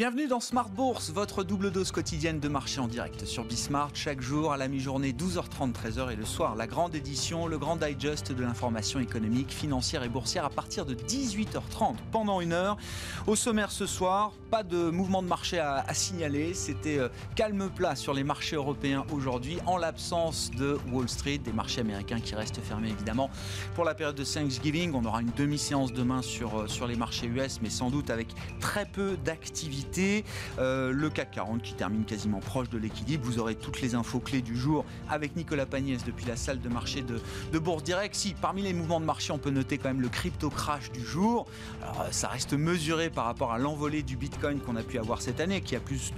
Bienvenue dans Smart Bourse, votre double dose quotidienne de marché en direct sur Bismart, chaque jour à la mi-journée 12h30, 13h et le soir la grande édition, le grand digest de l'information économique, financière et boursière à partir de 18h30 pendant une heure. Au sommaire ce soir, pas de mouvement de marché à, signaler, c'était euh, calme plat sur les marchés européens aujourd'hui en l'absence de Wall Street, des marchés américains qui restent fermés évidemment pour la période de Thanksgiving. On aura une demi-séance demain sur, euh, sur les marchés US mais sans doute avec très peu d'activité euh, le CAC 40 qui termine quasiment proche de l'équilibre. Vous aurez toutes les infos clés du jour avec Nicolas Pagnès depuis la salle de marché de, Bourse Direct. Si, parmi les mouvements de marché, on peut noter quand même le crypto crash du jour. Alors, ça reste mesuré par rapport à l'envolée du Bitcoin qu'on a pu avoir cette année, qui a plus,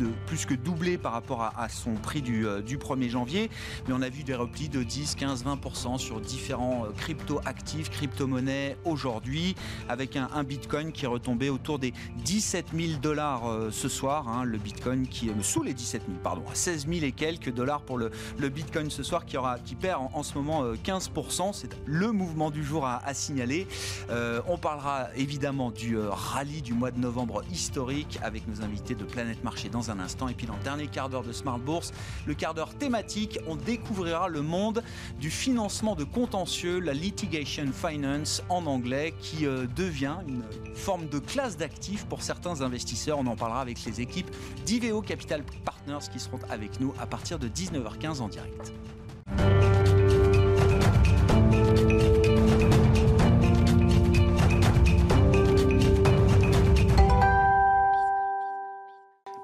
que doublé par rapport à, son prix du, euh, du 1er janvier. Mais on a vu des replis de 10, 15, 20% sur différents euh, crypto actifs, crypto-monnaies aujourd'hui, avec un, un Bitcoin qui est retombé autour des 17 000 dollars euh, ce soir. Hein, le Bitcoin qui est sous les 17 000, pardon, 16 000 et quelques dollars pour le, le Bitcoin ce soir qui, aura, qui perd en, ce moment 15%. Euh, C'est le mouvement du jour à, signaler. Euh, on parlera évidemment du rallye du mois de novembre historique avec nos invités de Planète Marché dans un instant. Et puis dans le dernier quart d'heure de Smart Bourse, le quart d'heure thématique, on découvrira le monde du financement de contentieux, la litigation finance en anglais, qui devient une forme de classe d'actifs pour certains investisseurs. On en parlera avec les équipes d'Iveo Capital Partners qui seront avec nous à partir de 19h15 en direct.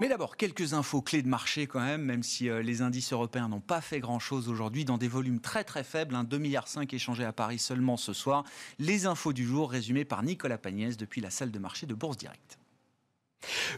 Mais d'abord, quelques infos clés de marché quand même, même si euh, les indices européens n'ont pas fait grand-chose aujourd'hui, dans des volumes très très faibles, un 2,5 milliards échangés à Paris seulement ce soir. Les infos du jour résumées par Nicolas Pagnès depuis la salle de marché de Bourse Directe.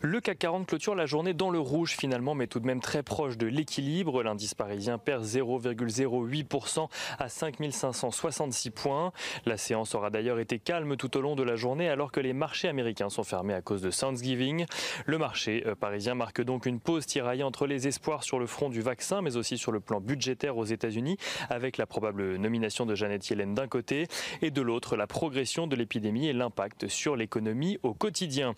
Le CAC 40 clôture la journée dans le rouge finalement, mais tout de même très proche de l'équilibre. L'indice parisien perd 0,08% à 5566 points. La séance aura d'ailleurs été calme tout au long de la journée alors que les marchés américains sont fermés à cause de Thanksgiving. Le marché euh, parisien marque donc une pause tiraillée entre les espoirs sur le front du vaccin, mais aussi sur le plan budgétaire aux États-Unis, avec la probable nomination de Janet Yellen d'un côté et de l'autre la progression de l'épidémie et l'impact sur l'économie au quotidien.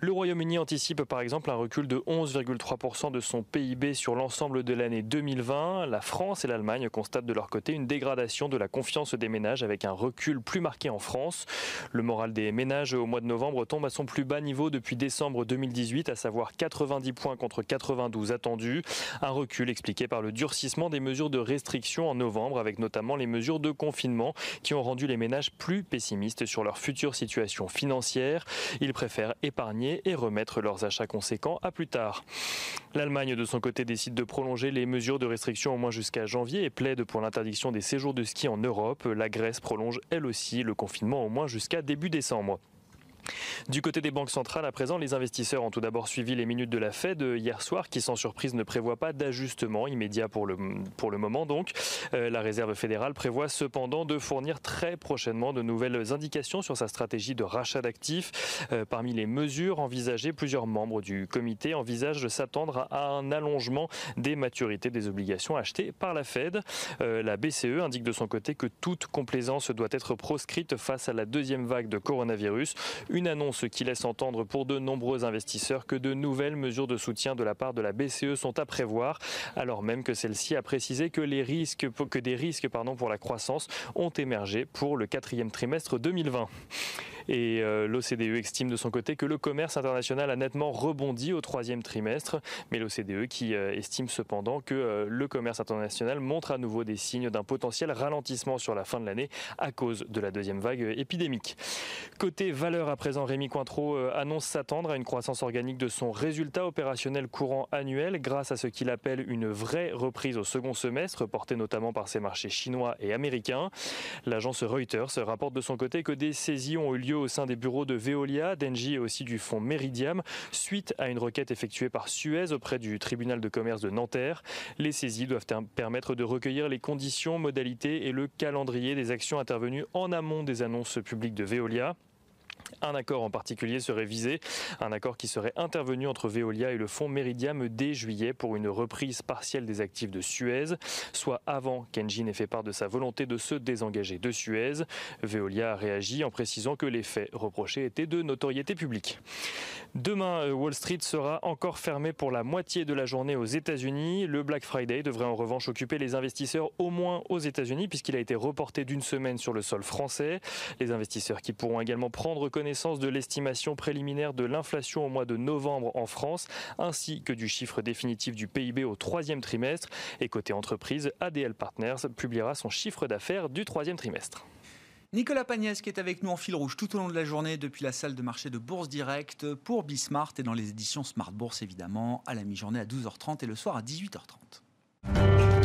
Le Royaume-Uni anticipe par exemple un recul de 11,3% de son PIB sur l'ensemble de l'année 2020. La France et l'Allemagne constatent de leur côté une dégradation de la confiance des ménages avec un recul plus marqué en France. Le moral des ménages au mois de novembre tombe à son plus bas niveau depuis décembre 2018, à savoir 90 points contre 92 attendus. Un recul expliqué par le durcissement des mesures de restriction en novembre, avec notamment les mesures de confinement qui ont rendu les ménages plus pessimistes sur leur future situation financière. Ils préfèrent épargner et remettre mettre leurs achats conséquents à plus tard. L'Allemagne, de son côté, décide de prolonger les mesures de restriction au moins jusqu'à janvier et plaide pour l'interdiction des séjours de ski en Europe. La Grèce prolonge elle aussi le confinement au moins jusqu'à début décembre. Du côté des banques centrales, à présent, les investisseurs ont tout d'abord suivi les minutes de la Fed hier soir, qui sans surprise ne prévoit pas d'ajustement immédiat pour le, pour le moment. Donc, euh, la Réserve fédérale prévoit cependant de fournir très prochainement de nouvelles indications sur sa stratégie de rachat d'actifs. Euh, parmi les mesures envisagées, plusieurs membres du comité envisagent de s'attendre à un allongement des maturités des obligations achetées par la Fed. Euh, la BCE indique de son côté que toute complaisance doit être proscrite face à la deuxième vague de coronavirus. Une annonce qui laisse entendre pour de nombreux investisseurs que de nouvelles mesures de soutien de la part de la BCE sont à prévoir, alors même que celle-ci a précisé que, des risques pardon, pour la croissance ont émergé pour le quatrième trimestre 2020. Et euh, l'OCDE estime de son côté que le commerce international a nettement rebondi au troisième trimestre, mais l'OCDE qui euh, estime cependant que euh, le commerce international montre à nouveau des signes d'un potentiel ralentissement sur la fin de l'année à cause de la deuxième vague épidémique. Côté valeur à présent, Rémi Cointreau annonce s'attendre à une croissance organique de son résultat opérationnel courant annuel grâce à ce qu'il appelle une vraie reprise au second semestre, portée notamment par ses marchés chinois et américains. L'agence Reuters rapporte de son côté que des saisies ont eu lieu au sein des bureaux de Veolia, d'Engie et aussi du fonds Meridiam, suite à une requête effectuée par Suez auprès du tribunal de commerce de Nanterre. Les saisies doivent permettre de recueillir les conditions, modalités et le calendrier des actions intervenues en amont des annonces publiques de Veolia. Un accord en particulier serait visé, un accord qui serait intervenu entre Veolia et le fonds Meridiam dès juillet pour une reprise partielle des actifs de Suez, soit avant qu'Engie n'ait fait part de sa volonté de se désengager de Suez. Veolia a réagi en précisant que les faits reprochés étaient de notoriété publique. Demain, euh, Wall Street sera encore fermé pour la moitié de la journée aux États-Unis. Le Black Friday devrait en revanche occuper les investisseurs au moins aux États-Unis puisqu'il a été reporté d'une semaine sur le sol français. Les investisseurs qui pourront également prendre connaissance de l'estimation préliminaire de l'inflation au mois de novembre en France, ainsi que du chiffre définitif du PIB au troisième trimestre. Et côté entreprise, ADL Partners publiera son chiffre d'affaires du troisième trimestre. Nicolas Pagnès qui est avec nous en fil rouge tout au long de la journée depuis la salle de marché de Bourse Direct pour Bismart et dans les éditions Smart Bourse évidemment à la mi-journée à 12h30 et le soir à 18h30.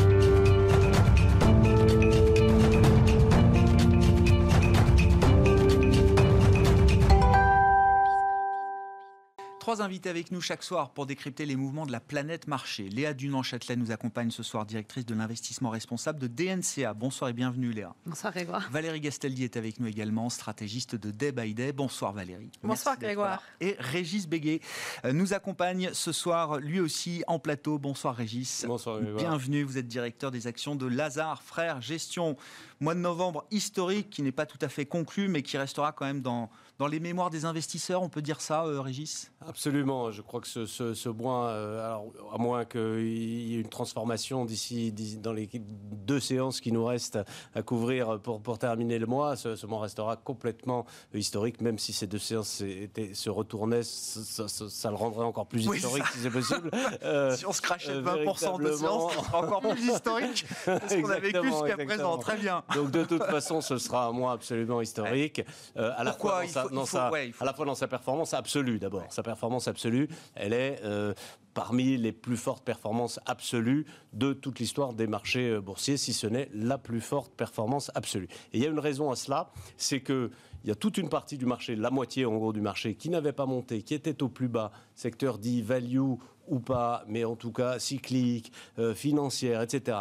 Trois invités avec nous chaque soir pour décrypter les mouvements de la planète marché. Léa Dunan-Châtelet nous accompagne ce soir, directrice de l'investissement responsable de DNCA. Bonsoir et bienvenue Léa. Bonsoir Grégoire. Valérie Gastaldi est avec nous également, stratégiste de Day by Day. Bonsoir Valérie. Bonsoir Grégoire. Et Régis Béguet euh, nous accompagne ce soir, lui aussi en plateau. Bonsoir Régis. Bonsoir Grégoire. Bienvenue, vous êtes directeur des actions de Lazare Frères Gestion. Mois de novembre historique qui n'est pas tout à fait conclu mais qui restera quand même dans dans les mémoires des investisseurs, on peut dire ça, euh, Régis? Absolument. Je crois que ce, ce, ce mois, euh, alors, à moins qu'il y ait une transformation d'ici dans les deux séances qui nous restent à couvrir pour, pour terminer le mois, ce, ce, mois restera complètement historique, même si ces deux séances étaient, se retournaient, ça, ça, ça, le rendrait encore plus historique si c'est possible. Euh, si on se crachait de 20% de séances, ce encore plus historique ce qu'on a vécu jusqu'à présent. Très bien. Donc de toute façon, ce sera un mois absolument historique. Euh, à Pourquoi la fois dans sa, ouais, à la fois dans sa performance absolue d'abord. Ouais. Sa performance absolue, elle est euh, parmi les plus fortes performances absolues de toute l'histoire des marchés euh, boursiers, si ce n'est la plus forte performance absolue. Et il y a une raison à cela, c'est que il y a toute une partie du marché, la moitié en gros du marché, qui n'avait pas monté, qui était au plus bas, secteur dit value ou pas, mais en tout cas cyclique, euh, financière, etc.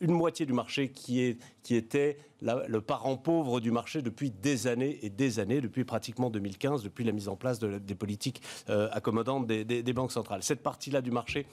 Une moitié du marché qui, est, qui était le parent pauvre du marché depuis des années et des années, depuis pratiquement 2015, depuis la mise en place de, des politiques euh, accommodantes des, des, des banques centrales. Cette partie-là du marché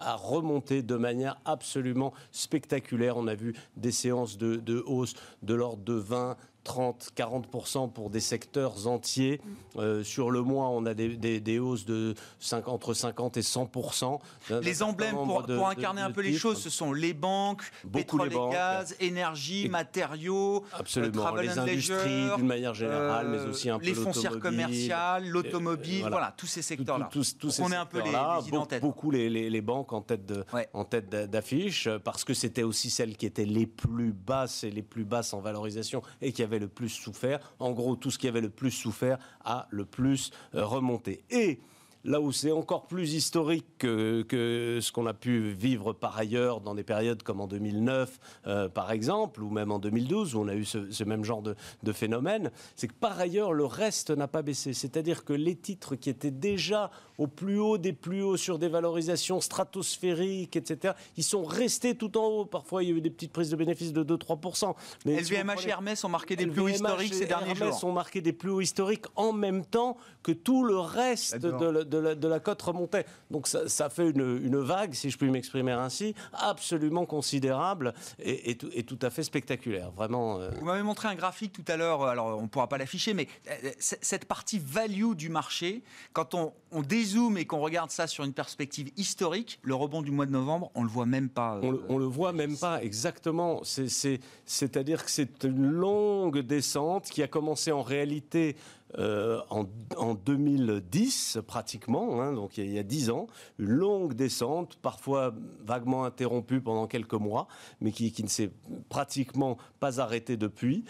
a remonté de manière absolument spectaculaire. On a vu des séances de, de hausse de l'ordre de 20, 30, 40% pour des secteurs entiers. Euh, sur le mois, on a des, des, des hausses de 5, entre 50 et 100%. Les emblèmes, pour, de, pour incarner de, un peu les choses, ce sont les banques, Beaucoup pétrole les banques, et gaz, énergie, et matériaux, absolument, les industries d'une manière générale, euh, mais aussi un peu les foncières commerciales, l'automobile, voilà. voilà. tous ces secteurs-là. Tous, tous, tous on est un peu les, les en tête. Beaucoup les, les, les, banques en tête de, ouais. en tête d'affiche, parce que c'était aussi celles qui étaient les plus basses et les plus basses en valorisation et qui avaient le plus souffert. En gros, tout ce qui avait le plus souffert a le plus remonté. Et là où c'est encore plus historique que, que ce qu'on a pu vivre par ailleurs dans des périodes comme en 2009, euh, par exemple, ou même en 2012, où on a eu ce, ce même genre de, de phénomène, c'est que par ailleurs, le reste n'a pas baissé. C'est-à-dire que les titres qui étaient déjà au plus haut des plus hauts sur des valorisations stratosphériques, etc., ils sont restés tout en haut. Parfois, il y a eu des petites prises de bénéfices de 2-3%. Mais LVMH si et Hermès ont marqué des LVMH plus hauts historiques ces derniers Hermès jours. ont marqué des plus hauts historiques en même temps que tout le reste de, de, la, de, la, cote remontait. Donc ça, ça fait une, une, vague, si je puis m'exprimer ainsi, absolument considérable et, et, tout, et, tout, à fait spectaculaire. Vraiment. Euh... Vous m'avez montré un graphique tout à l'heure, alors on ne pourra pas l'afficher, mais euh, cette partie value du marché, quand on, on dézoome et qu'on regarde ça sur une perspective historique, le rebond du mois de novembre, on le voit même pas. Euh... On, le, on, le, voit même pas, exactement. C'est-à-dire que c'est une longue descente qui a commencé en réalité euh, en, en, 2010 pratiquement, hein, donc il y a dix ans, une longue descente, parfois vaguement interrompue pendant quelques mois, mais qui, ne s'est pratiquement pas arrêtée depuis,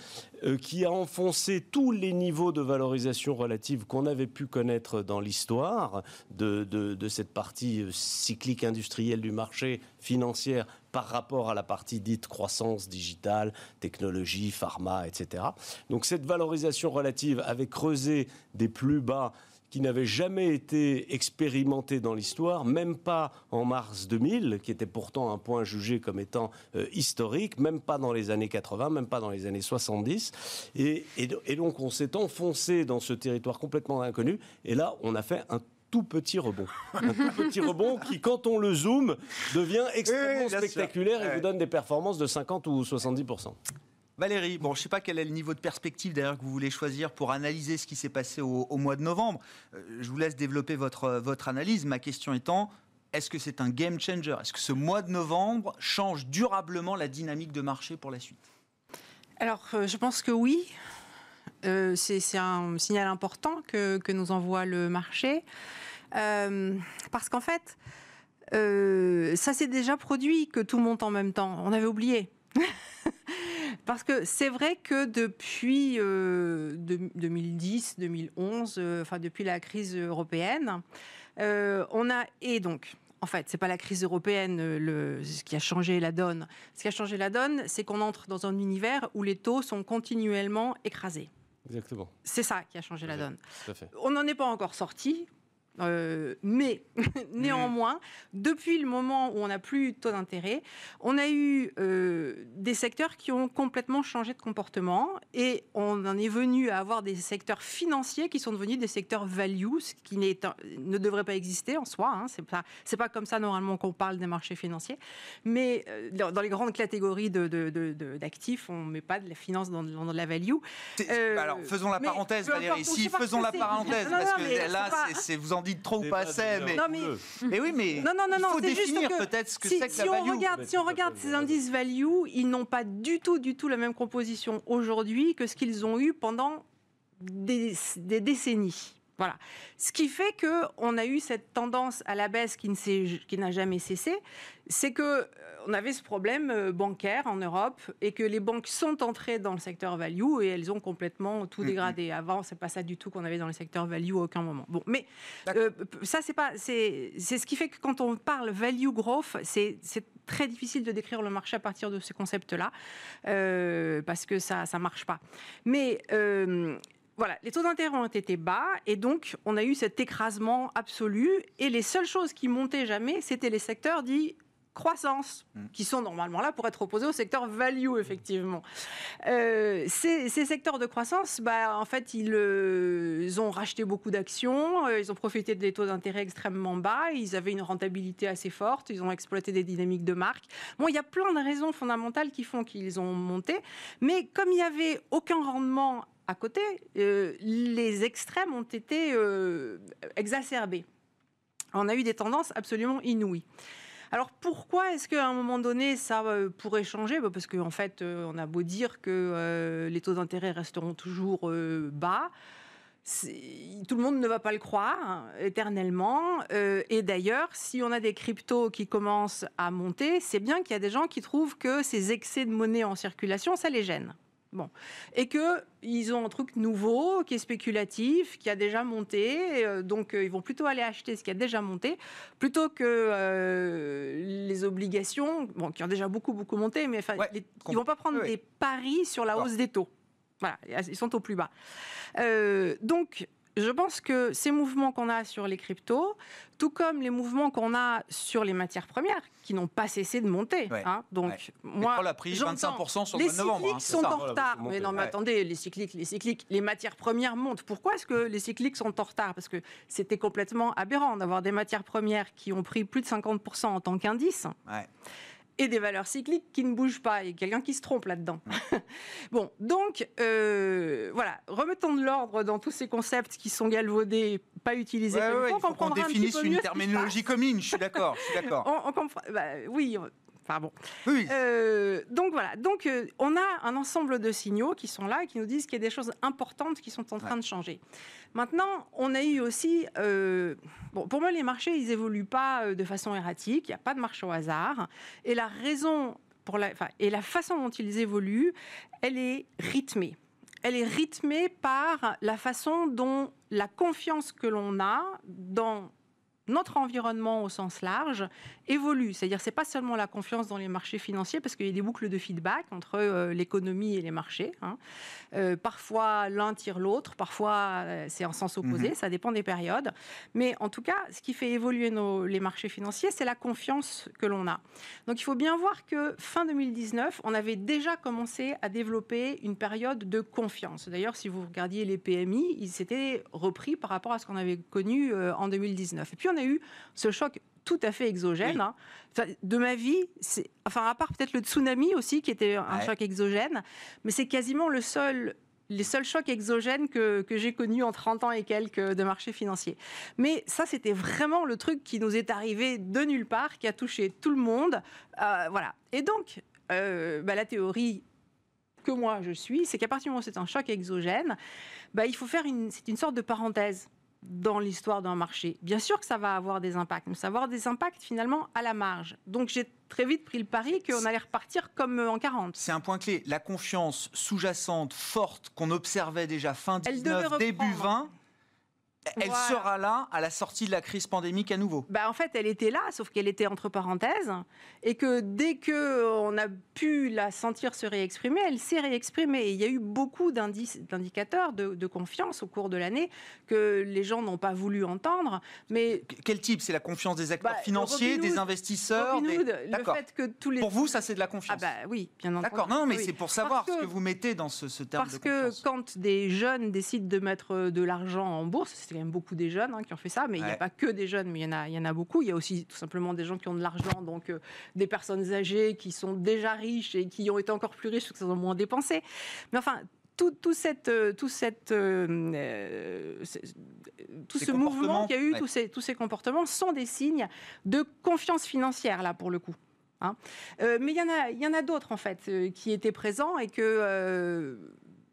euh, qui a enfoncé tous les niveaux de valorisation relative qu'on avait pu connaître dans l'histoire de, cette partie cyclique industrielle du marché financière par rapport à la partie dite croissance digitale, technologie, pharma, etc. Donc cette valorisation relative avait creusé des plus bas qui n'avait jamais été expérimenté dans l'histoire, même pas en mars 2000, qui était pourtant un point jugé comme étant euh, historique, même pas dans les années 80, même pas dans les années 70. Et, et donc on s'est enfoncé dans ce territoire complètement inconnu. Et là, on a fait un tout petit rebond. Un tout petit rebond qui, quand on le zoome, devient extrêmement spectaculaire et vous donne des performances de 50 ou 70 Valérie, bon, je ne sais pas quel est le niveau de perspective d'ailleurs que vous voulez choisir pour analyser ce qui s'est passé au, mois de novembre. Euh, je vous laisse développer votre, votre analyse. Ma question étant, est-ce que c'est un game changer? Est-ce que ce mois de novembre change durablement la dynamique de marché pour la suite? Alors, euh, je pense que oui. Euh, c'est un signal important que, nous envoie le marché. parce qu'en fait, ça s'est déjà produit que tout monte en même temps. On avait oublié. Parce que c'est vrai que depuis 2010, euh, 2011, euh, enfin depuis la crise européenne, euh, on a et donc. En fait, c'est pas la crise européenne ce qui a changé la donne. Ce qui a changé la donne, c'est qu'on entre dans un univers où les taux sont continuellement écrasés. Exactement. C'est ça qui a changé la donne. On n'en est pas encore sorti. Euh, mais néanmoins, depuis le moment où on n'a plus de taux d'intérêt, on a eu euh, des secteurs qui ont complètement changé de comportement et on en est venu à avoir des secteurs financiers qui sont devenus des secteurs value, ce qui ne devrait pas exister en soi. Hein, c'est pas c'est pas comme ça normalement qu'on parle des marchés financiers, mais euh, dans les grandes catégories d'actifs, de, on met pas de la finance dans, de la value. alors faisons la parenthèse, Valérie. Si faisons la parenthèse, parce que là, c'est vous en dites trop ou pas assez, mais... Non, mais... mais oui, mais non, non, non, il faut définir peut-être ce que c'est que si la on Regarde, si on regarde ces indices value, ils n'ont pas du tout, du tout la même composition aujourd'hui que ce qu'ils ont eu pendant des, des décennies. Voilà. Ce qui fait qu'on a eu cette tendance à la baisse qui, n'a jamais cessé, c'est que euh, on avait ce problème euh, bancaire en Europe et que les banques sont entrées dans le secteur value et elles ont complètement tout dégradé. Avant, c'est pas ça du tout qu'on avait dans le secteur value à aucun moment. Bon, mais euh, ça c'est pas c'est ce qui fait que quand on parle value growth, c'est très difficile de décrire le marché à partir de ce concept-là parce que ça ça marche pas. Mais voilà, les taux d'intérêt ont été bas et donc on a eu cet écrasement absolu. Et les seules choses qui montaient jamais, c'était les secteurs dits croissance, mm. qui sont normalement là pour être opposés au secteur value, effectivement. Euh, ces, secteurs de croissance, bah, en fait, ils, euh, ont racheté beaucoup d'actions, euh, ils ont profité des taux d'intérêt extrêmement bas, ils avaient une rentabilité assez forte, ils ont exploité des dynamiques de marque. Bon, il y a plein de raisons fondamentales qui font qu'ils ont monté, mais comme il n'y avait aucun rendement à côté, euh, les extrêmes ont été euh, exacerbés. On a eu des tendances absolument inouïes. Alors pourquoi est-ce qu'à un moment donné ça euh, pourrait changer? Bah, Parce qu'en fait, on a beau dire que les taux d'intérêt resteront toujours bas. Tout le monde ne va pas le croire hein, éternellement. et d'ailleurs, si on a des cryptos qui commencent à monter, c'est bien qu'il y a des gens qui trouvent que ces excès de monnaie en circulation, ça les gêne. Bon. Et qu'ils ont un truc nouveau, qui est spéculatif, qui a déjà monté, euh, donc euh, ils vont plutôt aller acheter ce qui a déjà monté, plutôt que euh, les obligations, bon, qui ont déjà beaucoup, beaucoup monté, mais ils ne vont pas prendre des paris sur la hausse des taux. Voilà, ils sont au plus bas. donc, je pense que ces mouvements qu'on a sur les cryptos, tout comme les mouvements qu'on a sur les matières premières, qui n'ont pas cessé de monter. Hein, donc, moi, a pris 25% sur le mois de novembre. Les cycliques sont en retard. Mais non, mais attendez, les cycliques, les cycliques, les matières premières montent. Pourquoi est-ce que les cycliques sont en retard? Parce que c'était complètement aberrant d'avoir des matières premières qui ont pris plus de 50% en tant qu'indice et des valeurs cycliques qui ne bougent pas. Il y a quelqu'un qui se trompe là-dedans. bon, donc, euh, voilà, remettons de l'ordre dans tous ces concepts qui sont galvaudés, pas utilisés. Ouais, il faut qu'on définisse une terminologie commune, je suis d'accord. on, on comprend, bah, oui, Euh, donc voilà. Donc euh, on a un ensemble de signaux qui sont là qui nous disent qu'il y a des choses importantes qui sont en train de changer. Maintenant, on a eu aussi. Euh, bon, pour moi, les marchés, ils évoluent pas de façon erratique. Il n'y a pas de marché au hasard. Et la raison pour la, et la façon dont ils évoluent, elle est rythmée. Elle est rythmée par la façon dont la confiance que l'on a dans notre environnement au sens large évolue. C'est-à-dire, c'est pas seulement la confiance dans les marchés financiers, parce qu'il y a des boucles de feedback entre euh, l'économie et les marchés. Hein. Euh, parfois, l'un tire l'autre, parfois, euh, c'est en sens opposé, mhm. ça dépend des périodes. Mais en tout cas, ce qui fait évoluer nos, les marchés financiers, c'est la confiance que l'on a. Donc, il faut bien voir que fin 2019, on avait déjà commencé à développer une période de confiance. D'ailleurs, si vous regardiez les PMI, ils s'étaient repris par rapport à ce qu'on avait connu en 2019. Et puis, on a eu ce choc tout à fait exogène. Hein. de ma vie, enfin à part peut-être le tsunami aussi qui était un choc exogène, mais c'est quasiment le seul les seuls chocs exogènes que, que j'ai connus en 30 ans et quelques de marché financier. Mais ça, c'était vraiment le truc qui nous est arrivé de nulle part, qui a touché tout le monde. Euh, voilà. Et donc, euh, bah, la théorie que moi je suis, c'est qu'à partir du moment où c'est un choc exogène, bah, il faut faire une, c'est une sorte de parenthèse dans l'histoire d'un marché. Bien sûr que ça va avoir des impacts, mais ça va avoir des impacts finalement à la marge. Donc j'ai très vite pris le pari qu'on allait repartir comme euh, en 40. C'est un point clé. La confiance sous-jacente, forte, qu'on observait déjà fin 19, début 20, elle sera là à la sortie de la crise pandémique à nouveau. Bah en fait, elle était là, sauf qu'elle était entre parenthèses, et que dès que on a pu la sentir se réexprimer, elle s'est réexprimée. il y a eu beaucoup d'indicateurs de, confiance au cours de l'année que les gens n'ont pas voulu entendre. Mais quel type? C'est la confiance des acteurs bah, financiers, des investisseurs des... le fait que tous les pour vous, ça c'est de la confiance? Ah bah oui, bien entendu. D'accord. Non, mais c'est pour savoir ce que vous mettez dans ce, terme de confiance. Parce que quand des jeunes décident de mettre de l'argent en bourse, c'est quand même beaucoup des jeunes hein, qui ont fait ça, mais il n'y a pas que des jeunes, mais il y, en a, il y en a beaucoup. Il y a aussi tout simplement des gens qui ont de l'argent, donc euh, des personnes âgées qui sont déjà riches et qui ont été encore plus riches parce qu'ils ont moins dépensé. Mais enfin, tout, tout, cette, euh, tout, cette, euh, tout ce mouvement qu'il y a eu, tous, ces, tous ces comportements sont des signes de confiance financière, là, pour le coup. Hein. mais il y en a, il y en a d'autres, en fait, qui étaient présents et que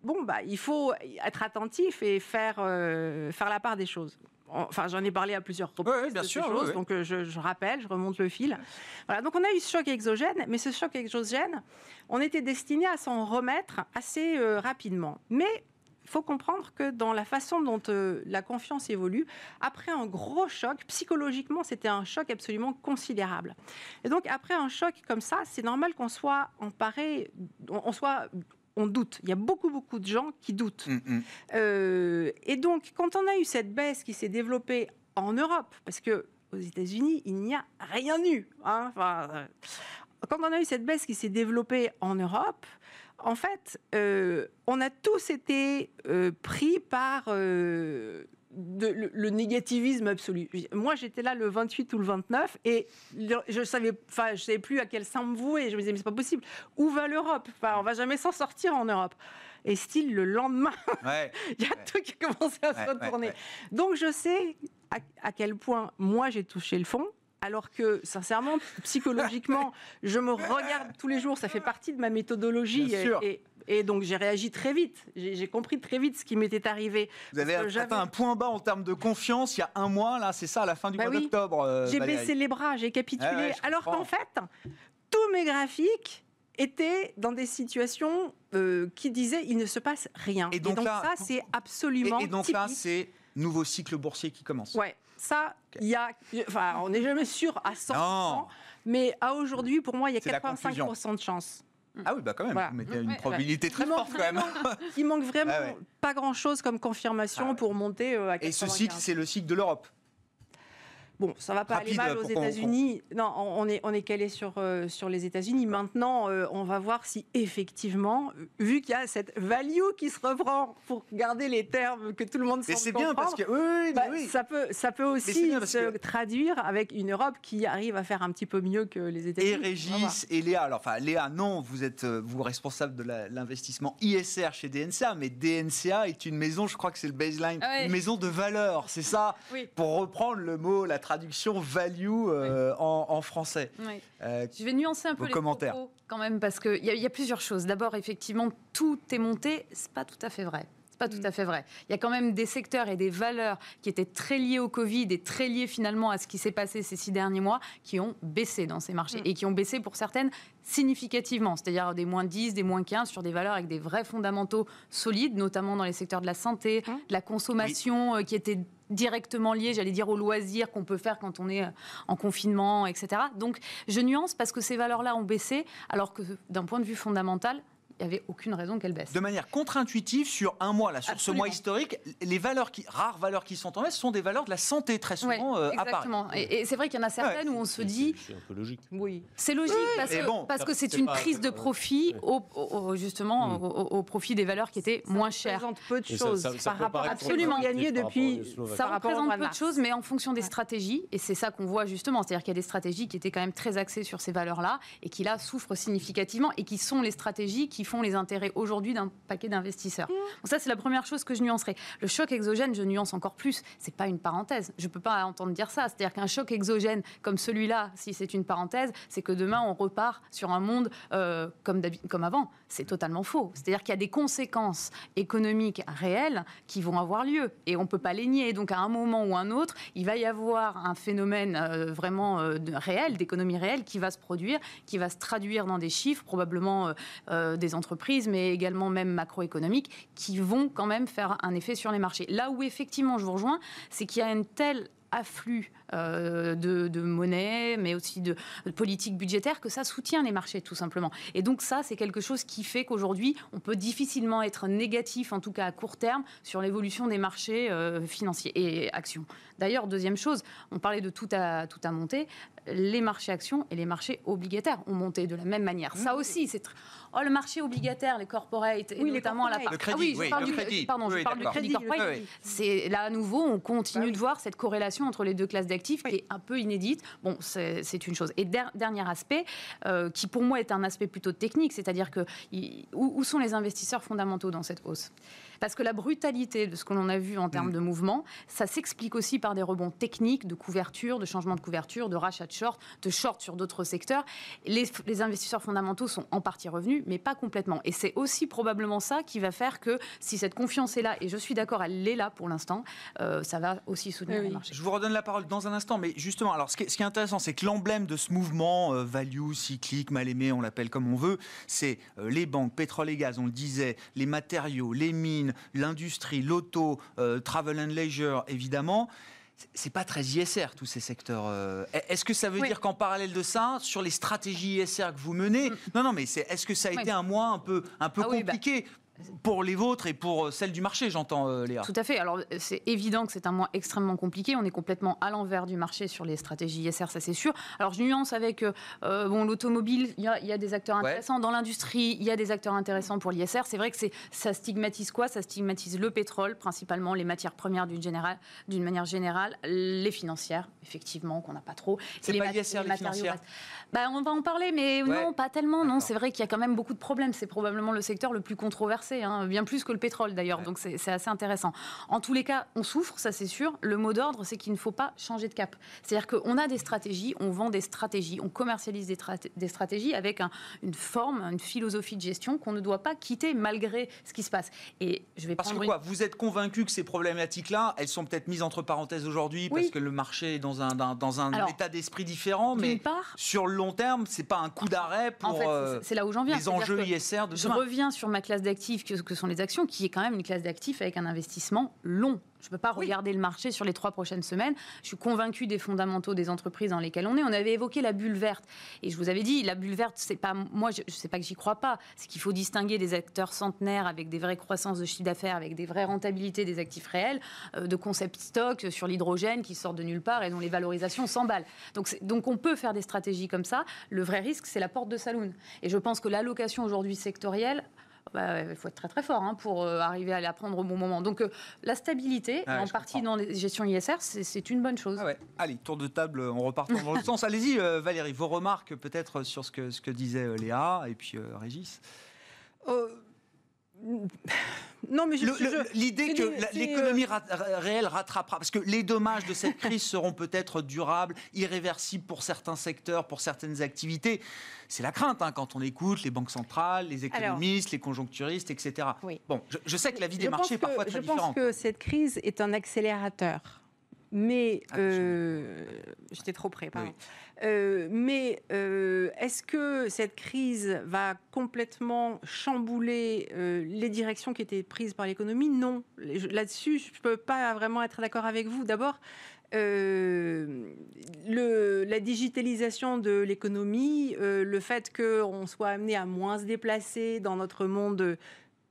bon, bah, il faut être attentif et faire, euh, faire la part des choses. Enfin, j'en ai parlé à plusieurs reprises bien sûr, choses, donc euh, je, rappelle, je remonte le fil. Voilà, donc on a eu ce choc exogène, mais ce choc exogène, on était destiné à s'en remettre assez euh, rapidement. Mais il faut comprendre que dans la façon dont la confiance évolue, après un gros choc, psychologiquement, c'était un choc absolument considérable. Et donc, après un choc comme ça, c'est normal qu'on soit emparé, on soit on doute. Il y a beaucoup, beaucoup de gens qui doutent. Mm, mm. Euh, et donc, quand on a eu cette baisse qui s'est développée en Europe, parce que aux États-Unis, il n'y a rien eu. Hein, euh, quand on a eu cette baisse qui s'est développée en Europe, en fait, euh, on a tous été pris par le, négativisme absolu. Moi, j'étais là le 28 ou le 29 et je savais, enfin, je savais plus à quel sein me vouer. Je me disais, mais c'est pas possible. Où va l'Europe? Enfin, on va jamais s'en sortir en Europe. Et style, le lendemain, il y a tout qui a commencé à se retourner. Donc, je sais à, quel point moi j'ai touché le fond alors que, sincèrement, psychologiquement, je me regarde tous les jours, ça fait partie de ma méthodologie. Et, et donc j'ai réagi très vite. J'ai compris très vite ce qui m'était arrivé. Vous avez atteint un point bas en termes de confiance il y a un mois, là, c'est ça, à la fin du bah mois d'octobre. Euh, j'ai baissé les bras, j'ai capitulé. alors qu'en fait, tous mes graphiques étaient dans des situations euh, qui disaient il ne se passe rien. Et donc, ça, c'est absolument. Et, donc là, c'est nouveau cycle boursier qui commence. Ouais, ça, il y a. Enfin, on n'est jamais sûr à 100%. Mais à aujourd'hui, pour moi, il y a 85% de chance. Ah oui, bah quand même, mais il y a une probabilité très forte quand même. il manque vraiment pas grand-chose comme confirmation ah pour monter euh, à 95. Et ce cycle, c'est le cycle de l'Europe Bon, ça va pas aller mal aux États-Unis. Non, on est, on est calé sur, euh, sur les États-Unis. Maintenant, euh, on va voir si effectivement, vu qu'il y a cette value qui se reprend pour garder les termes que tout le monde semble c'est bien parce que oui, bah, Ça, peut, ça peut aussi se traduire avec une Europe qui arrive à faire un petit peu mieux que les États-Unis. Et Régis et Léa. Alors, enfin, Léa, non, vous êtes euh, vous responsable de l'investissement ISR chez DNCA, mais DNCA est une maison, je crois que c'est le baseline, ah une maison de valeur. C'est ça, pour reprendre le mot, la traduction value euh, en, français. Euh, je vais nuancer un peu les commentaires quand même parce qu'il y, y, a plusieurs choses. D'abord, effectivement, tout est monté, c'est pas tout à fait vrai pas tout à fait vrai. Il y a quand même des secteurs et des valeurs qui étaient très liés au Covid et très liés finalement à ce qui s'est passé ces six derniers mois qui ont baissé dans ces marchés mm. et qui ont baissé pour certaines significativement, c'est-à-dire des moins 10, des moins 15 sur des valeurs avec des vrais fondamentaux solides, notamment dans les secteurs de la santé, mm. de la consommation euh, qui étaient directement liées, j'allais dire, aux loisirs qu'on peut faire quand on est en confinement, etc. Donc je nuance parce que ces valeurs-là ont baissé, alors que d'un point de vue fondamental, il n'y avait aucune raison qu'elle baisse. De manière contre-intuitive, sur un mois, là, sur ce mois historique, les valeurs qui, rares valeurs qui sont en baisse sont des valeurs de la santé, très souvent euh, Exactement. Et, c'est vrai qu'il y en a certaines où on se dit. C'est un peu logique. Oui. C'est logique parce, que, parce que c'est une prise de profit, au, justement, mm. au, profit des valeurs qui étaient moins chères. Ça représente peu de choses par rapport absolument gagné depuis. Ça représente peu de choses, mais en fonction des stratégies, et c'est ça qu'on voit justement, c'est-à-dire qu'il y a des stratégies qui étaient quand même très axées sur ces valeurs-là et qui là souffrent significativement et qui sont les stratégies qui font les intérêts aujourd'hui d'un paquet d'investisseurs. Mmh. ça, c'est la première chose que je nuancerai. Le choc exogène, je nuance encore plus. C'est pas une parenthèse. Je peux pas entendre dire ça. C'est-à-dire qu'un choc exogène comme celui-là, si c'est une parenthèse, c'est que demain on repart sur un monde euh, comme, comme avant. C'est totalement faux. C'est-à-dire qu'il y a des conséquences économiques réelles qui vont avoir lieu et on peut pas les nier. Donc à un moment ou un autre, il va y avoir un phénomène euh, vraiment euh, réel, d'économie réelle, qui va se produire, qui va se traduire dans des chiffres, probablement des entreprises mais également même macroéconomiques, qui vont quand même faire un effet sur les marchés. Là où effectivement je vous rejoins, c'est qu'il y a une telle afflux euh, de, monnaie, mais aussi de, politique budgétaire, que ça soutient les marchés tout simplement. Et donc ça, c'est quelque chose qui fait qu'aujourd'hui, on peut difficilement être négatif, en tout cas à court terme, sur l'évolution des marchés euh, financiers et actions. D'ailleurs, deuxième chose, on parlait de tout à, tout à monter, les marchés actions et les marchés obligataires ont monté de la même manière. Ça aussi, c'est... Oh, le marché obligataire, les corporates, et notamment la part... Le crédit, ah oui, je parle, du... crédit. Pardon, je parle du crédit corporate. C'est là à nouveau, on continue bah de voir cette corrélation entre les deux classes d'actifs qui est un peu inédite. Bon, c'est une chose. Et dernier aspect, euh, qui pour moi est un aspect plutôt technique, c'est-à-dire que où, sont les investisseurs fondamentaux dans cette hausse? Parce que la brutalité de ce que l'on a vu en termes mm. de mouvement, ça s'explique aussi par des rebonds techniques de couverture, de changement de couverture, de rachat de short, de short sur d'autres secteurs. Les, investisseurs fondamentaux sont en partie revenus, mais pas complètement. Et c'est aussi probablement ça qui va faire que si cette confiance est là, et je suis d'accord, elle est là pour l'instant, euh, ça va aussi soutenir le marché. Je vous redonne la parole dans un instant, mais justement, alors ce qui est, intéressant, c'est que l'emblème de ce mouvement euh, value, cyclique, mal aimé, on l'appelle comme on veut, c'est euh, les banques, pétrole et gaz, on le disait, les matériaux, les mines l'industrie, l'auto, euh, travel and leisure, évidemment c'est pas très ISR tous ces secteurs. Euh. Est-ce que ça veut dire qu'en parallèle de ça, sur les stratégies ISR que vous menez, mm. non non mais est-ce que ça a été un mois un peu un peu ah bah, compliqué pour les vôtres et pour euh, celles du marché, j'entends, euh, Léa. Tout à fait. Alors, c'est évident que c'est un mois extrêmement compliqué. On est complètement à l'envers du marché sur les stratégies ISR, ça c'est sûr. Alors, je nuance avec euh, bon, l'automobile, il y, a des acteurs intéressants. Dans l'industrie, il y a des acteurs intéressants pour l'ISR. C'est vrai que ça stigmatise quoi? Ça stigmatise le pétrole, principalement les matières premières d'une manière générale, les financières, effectivement, qu'on n'a pas trop. C'est pas l'ISR, les, les financières bah, On va en parler, mais non, pas tellement. Non, c'est vrai qu'il y a quand même beaucoup de problèmes. C'est probablement le secteur le plus controversé Hein, bien plus que le pétrole d'ailleurs, donc c'est assez intéressant. En tous les cas, on souffre, ça c'est sûr. Le mot d'ordre, c'est qu'il ne faut pas changer de cap. C'est-à-dire qu'on a des stratégies, on vend des stratégies, on commercialise des, stratégies avec une forme, une philosophie de gestion qu'on ne doit pas quitter malgré ce qui se passe. Et je vais parce que quoi Vous êtes convaincu que ces problématiques-là, elles sont peut-être mises entre parenthèses aujourd'hui parce que le marché est dans un, dans un état d'esprit différent, mais part, sur le long terme, c'est pas un coup d'arrêt pour en fait, c'est là où j'en viens. les enjeux ISR de Je reviens sur ma classe d'actifs que, sont les actions, qui est quand même une classe d'actifs avec un investissement long. Je ne peux pas regarder le marché sur les trois prochaines semaines. Je suis convaincu des fondamentaux des entreprises dans lesquelles on est. On avait évoqué la bulle verte. Et je vous avais dit, la bulle verte, c'est pas. Moi, je ne sais pas que j'y crois pas. C'est qu'il faut distinguer des acteurs centenaires avec des vraies croissances de chiffre d'affaires, avec des vraies rentabilités des actifs réels, euh, de concept stock sur l'hydrogène qui sort de nulle part et dont les valorisations s'emballent. Donc, donc on peut faire des stratégies comme ça. Le vrai risque, c'est la porte de saloon. Et je pense que l'allocation aujourd'hui sectorielle bah, il faut être très très fort hein, pour euh, arriver à la prendre au bon moment. Donc euh, la stabilité, en partie dans les gestions ISR, c'est une bonne chose. Ah Allez, tour de table, on repart dans le sens. Allez-y, euh, Valérie, vos remarques peut-être sur ce que, ce que disait Léa et puis Régis. Non, mais l'idée que l'économie réelle rattrapera, parce que les dommages de cette crise seront peut-être durables, irréversibles pour certains secteurs, pour certaines activités. C'est la crainte hein, quand on écoute les banques centrales, les économistes, les conjoncturistes, etc. Bon, je, sais que la vie des marchés est parfois très différente. Je pense que cette crise est un accélérateur Mais j'étais trop près, pardon. Mais est-ce que cette crise va complètement chambouler les directions qui étaient prises par l'économie? Non. Là-dessus, je ne peux pas vraiment être d'accord avec vous. D'abord, euh, la digitalisation de l'économie, euh, le fait qu'on soit amené à moins se déplacer dans notre monde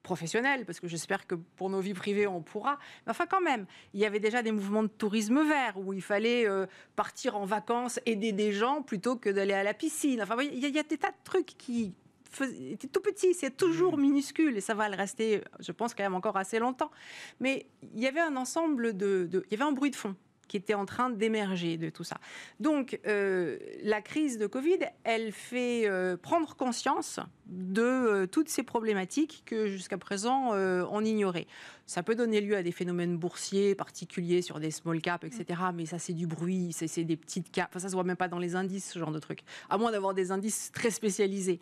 professionnel, parce que j'espère que pour nos vies privées, on pourra. Mais enfin, quand même, il y avait déjà des mouvements de tourisme vert où il fallait euh, partir en vacances, aider des gens plutôt que d'aller à la piscine. Enfin, il y, a, des tas de trucs qui étaient tout petits, c'est toujours mmh. minuscule et ça va le rester, je pense, quand même encore assez longtemps. Mais il y avait un ensemble de, de il y avait un bruit de fond qui était en train d'émerger de tout ça. Donc, euh, la crise de Covid, elle fait euh, prendre conscience de euh, toutes ces problématiques que jusqu'à présent on ignorait. Ça peut donner lieu à des phénomènes boursiers particuliers sur des small caps, etc. Mais ça, c'est du bruit, c'est des petites caps. Enfin, ça se voit même pas dans les indices, ce genre de truc. À moins d'avoir des indices très spécialisés.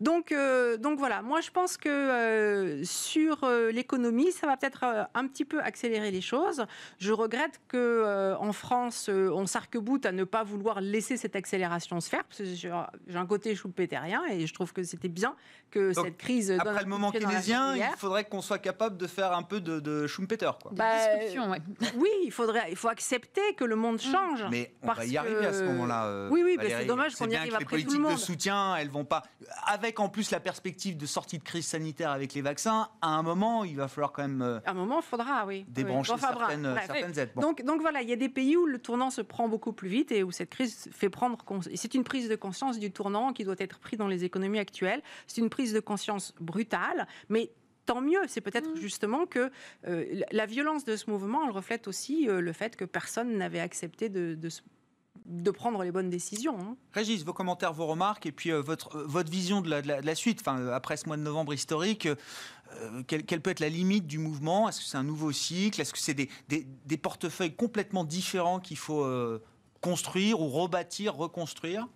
Donc, donc voilà. Moi, je pense que sur l'économie, ça va peut-être un petit peu accélérer les choses. Je regrette que euh, en France, euh, on s'arc-boute à ne pas vouloir laisser cette accélération se faire. J'ai un côté schumpeterien et je trouve que c'était bien que cette crise. Après le moment keynésien, il faudrait qu'on soit capable de faire un peu de, de Schumpeter. Quoi. Bah, oui, il, faudrait, il faut accepter que le monde mm. change. Mais on va y arriver à ce moment-là. Euh, oui, oui, c'est dommage qu'on y arrive après tout le monde. Les politiques de soutien, elles vont pas. Avec en plus la perspective de sortie de crise sanitaire avec les vaccins, à un moment, il va falloir quand même. à un moment, il faudra, oui. Débrancher certaines, certaines aides. Donc, donc voilà, il y a des pays où le tournant se prend beaucoup plus vite et où cette crise fait prendre. C'est une prise de conscience du tournant qui doit être pris dans les économies actuelles. C'est une prise de conscience brutale, mais tant mieux. C'est peut-être mmh. justement que euh, la violence de ce mouvement, elle reflète aussi euh, le fait que personne n'avait accepté de, de, prendre les bonnes décisions. Hein. Régis, vos commentaires, vos remarques, et puis euh, votre, votre vision de la, de la, suite, enfin, après ce mois de novembre historique, quelle, peut être la limite du mouvement? Est-ce que c'est un nouveau cycle? Est-ce que c'est des, des, portefeuilles complètement différents qu'il faut construire ou rebâtir, reconstruire?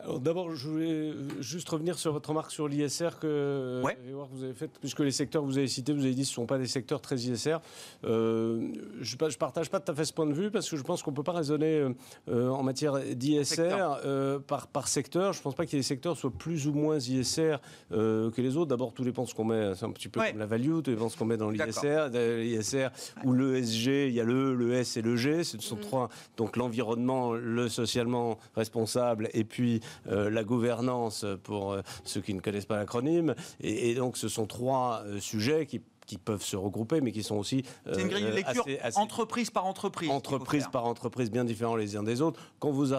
Alors d'abord, je voulais juste revenir sur votre remarque sur l'ISR que, vous avez faite, puisque les secteurs que vous avez cités, vous avez dit que ce ne sont pas des secteurs très ISR. Euh, je ne partage pas tout à fait ce point de vue parce que je pense qu'on ne peut pas raisonner euh, en matière d'ISR euh, par, par secteur. Je ne pense pas que les secteurs soient plus ou moins ISR que les autres. D'abord, tout dépend ce qu'on met, c'est un petit peu comme la value, tout dépend ce qu'on met dans l'ISR. L'ISR ou le SG, il y a le, le S et le G, ce sont mm. trois. Donc l'environnement, le socialement responsable et puis euh, la gouvernance pour euh, ceux qui ne connaissent pas l'acronyme. Et, et, donc ce sont trois euh, sujets qui qui peuvent se regrouper, mais qui sont aussi. C'est une grille de lecture entreprise par entreprise. Entreprise par entreprise, bien différents les uns des autres. Quand vous,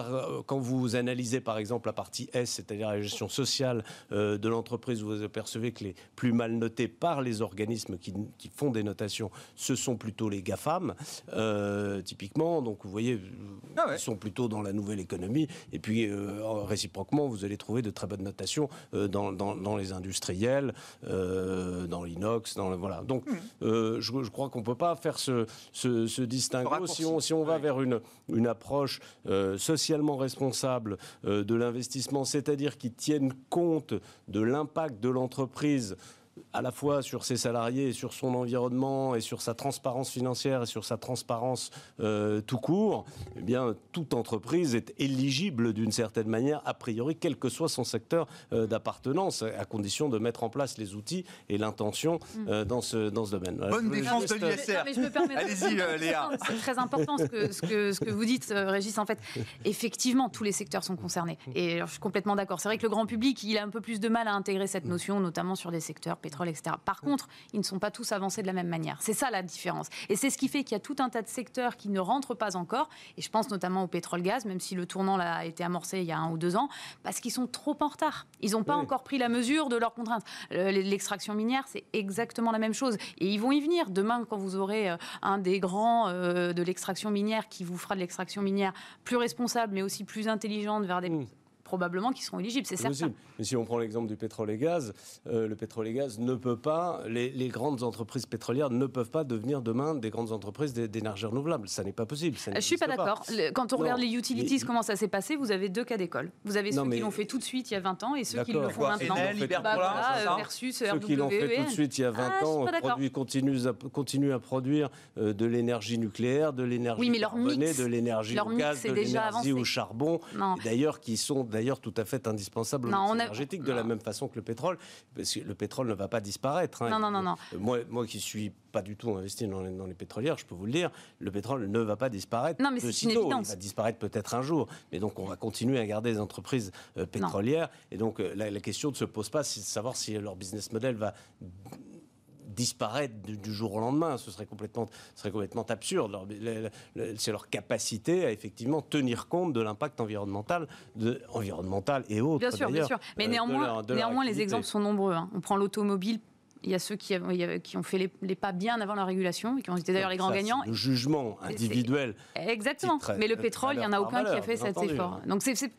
quand vous analysez par exemple la partie S, c'est-à-dire la gestion sociale euh, de l'entreprise, vous apercevez que les plus mal notés par les organismes qui, font des notations, ce sont plutôt les GAFAM, euh, typiquement. Donc vous voyez, ah ils sont plutôt dans la nouvelle économie. Et puis euh, réciproquement, vous allez trouver de très bonnes notations dans, dans, les industriels, dans l'inox, dans voilà donc, hmm. euh, je, crois qu'on ne peut pas faire ce, ce, distinguo. Si on, si on va vers une, une approche euh, socialement responsable euh, de l'investissement, c'est-à-dire qui tienne compte de l'impact de l'entreprise à la fois sur ses salariés et sur son environnement et sur sa transparence financière et sur sa transparence euh, tout court, eh bien, toute entreprise est éligible d'une certaine manière, a priori, quel que soit son secteur euh, d'appartenance, à condition de mettre en place les outils et l'intention mm. euh, dans, ce, dans ce domaine. Bonne défense de l'ISR. Allez-y, Léa. C'est très important ce que, ce, que, ce que vous dites, Régis. En fait, effectivement, tous les secteurs sont concernés. Et je suis complètement d'accord. C'est vrai que le grand public, il a un peu plus de mal à intégrer cette notion, notamment sur des secteurs pétrole, etc. Par contre, ils ne sont pas tous avancés de la même manière. C'est ça la différence. Et c'est ce qui fait qu'il y a tout un tas de secteurs qui ne rentrent pas encore. Et je pense notamment au pétrole-gaz, même si le tournant a été amorcé il y a un ou deux ans, parce qu'ils sont trop en retard. Ils n'ont pas encore pris la mesure de leurs contraintes. L'extraction minière, c'est exactement la même chose. Et ils vont y venir. Demain, quand vous aurez euh, un des grands euh, de l'extraction minière qui vous fera de l'extraction minière plus responsable, mais aussi plus intelligente vers des... Mmh probablement qui seront éligibles, c'est certain. Mais si on prend l'exemple du pétrole et gaz, euh, le pétrole et gaz ne peut pas, les, grandes entreprises pétrolières ne peuvent pas devenir demain des grandes entreprises d'énergie renouvelable. Ça n'est pas possible. Je ne suis pas d'accord. Quand on regarde les utilities, comment ça s'est passé, vous avez deux cas d'école. Vous avez ceux qui l'ont fait tout de suite il y a 20 ans et ceux qui le font maintenant. Bah, versus ceux qui l'ont fait tout de suite il y a 20 ah, ans continuent à, continue à produire euh, de l'énergie nucléaire, de l'énergie oui, carbonée, de l'énergie au gaz, de l'énergie au charbon, d'ailleurs qui sont d'ailleurs tout à fait indispensables au énergétique de la même façon que le pétrole, parce que le pétrole ne va pas disparaître. Hein. Non, non, non, euh, Moi, moi qui suis pas du tout investi dans les, dans les, pétrolières, je peux vous le dire, le pétrole ne va pas disparaître. Non, mais c'est une évidence. Il va disparaître peut-être un jour, mais donc on va continuer à garder des entreprises euh, pétrolières. Et donc la, la, question ne se pose pas, c'est de savoir si leur business model va disparaître du, jour au lendemain. Ce serait complètement, ce serait complètement absurde. C'est leur capacité à effectivement tenir compte de l'impact environnemental, de, environnemental et autres. Bien sûr, bien sûr. Mais euh, néanmoins, néanmoins les exemples sont nombreux. Hein. On prend l'automobile il y a ceux qui, qui ont fait les, pas bien avant la régulation et qui ont été d'ailleurs les grands gagnants. Le jugement individuel. Exactement. Mais le pétrole, il n'y en a aucun qui a fait cet effort. Donc c'est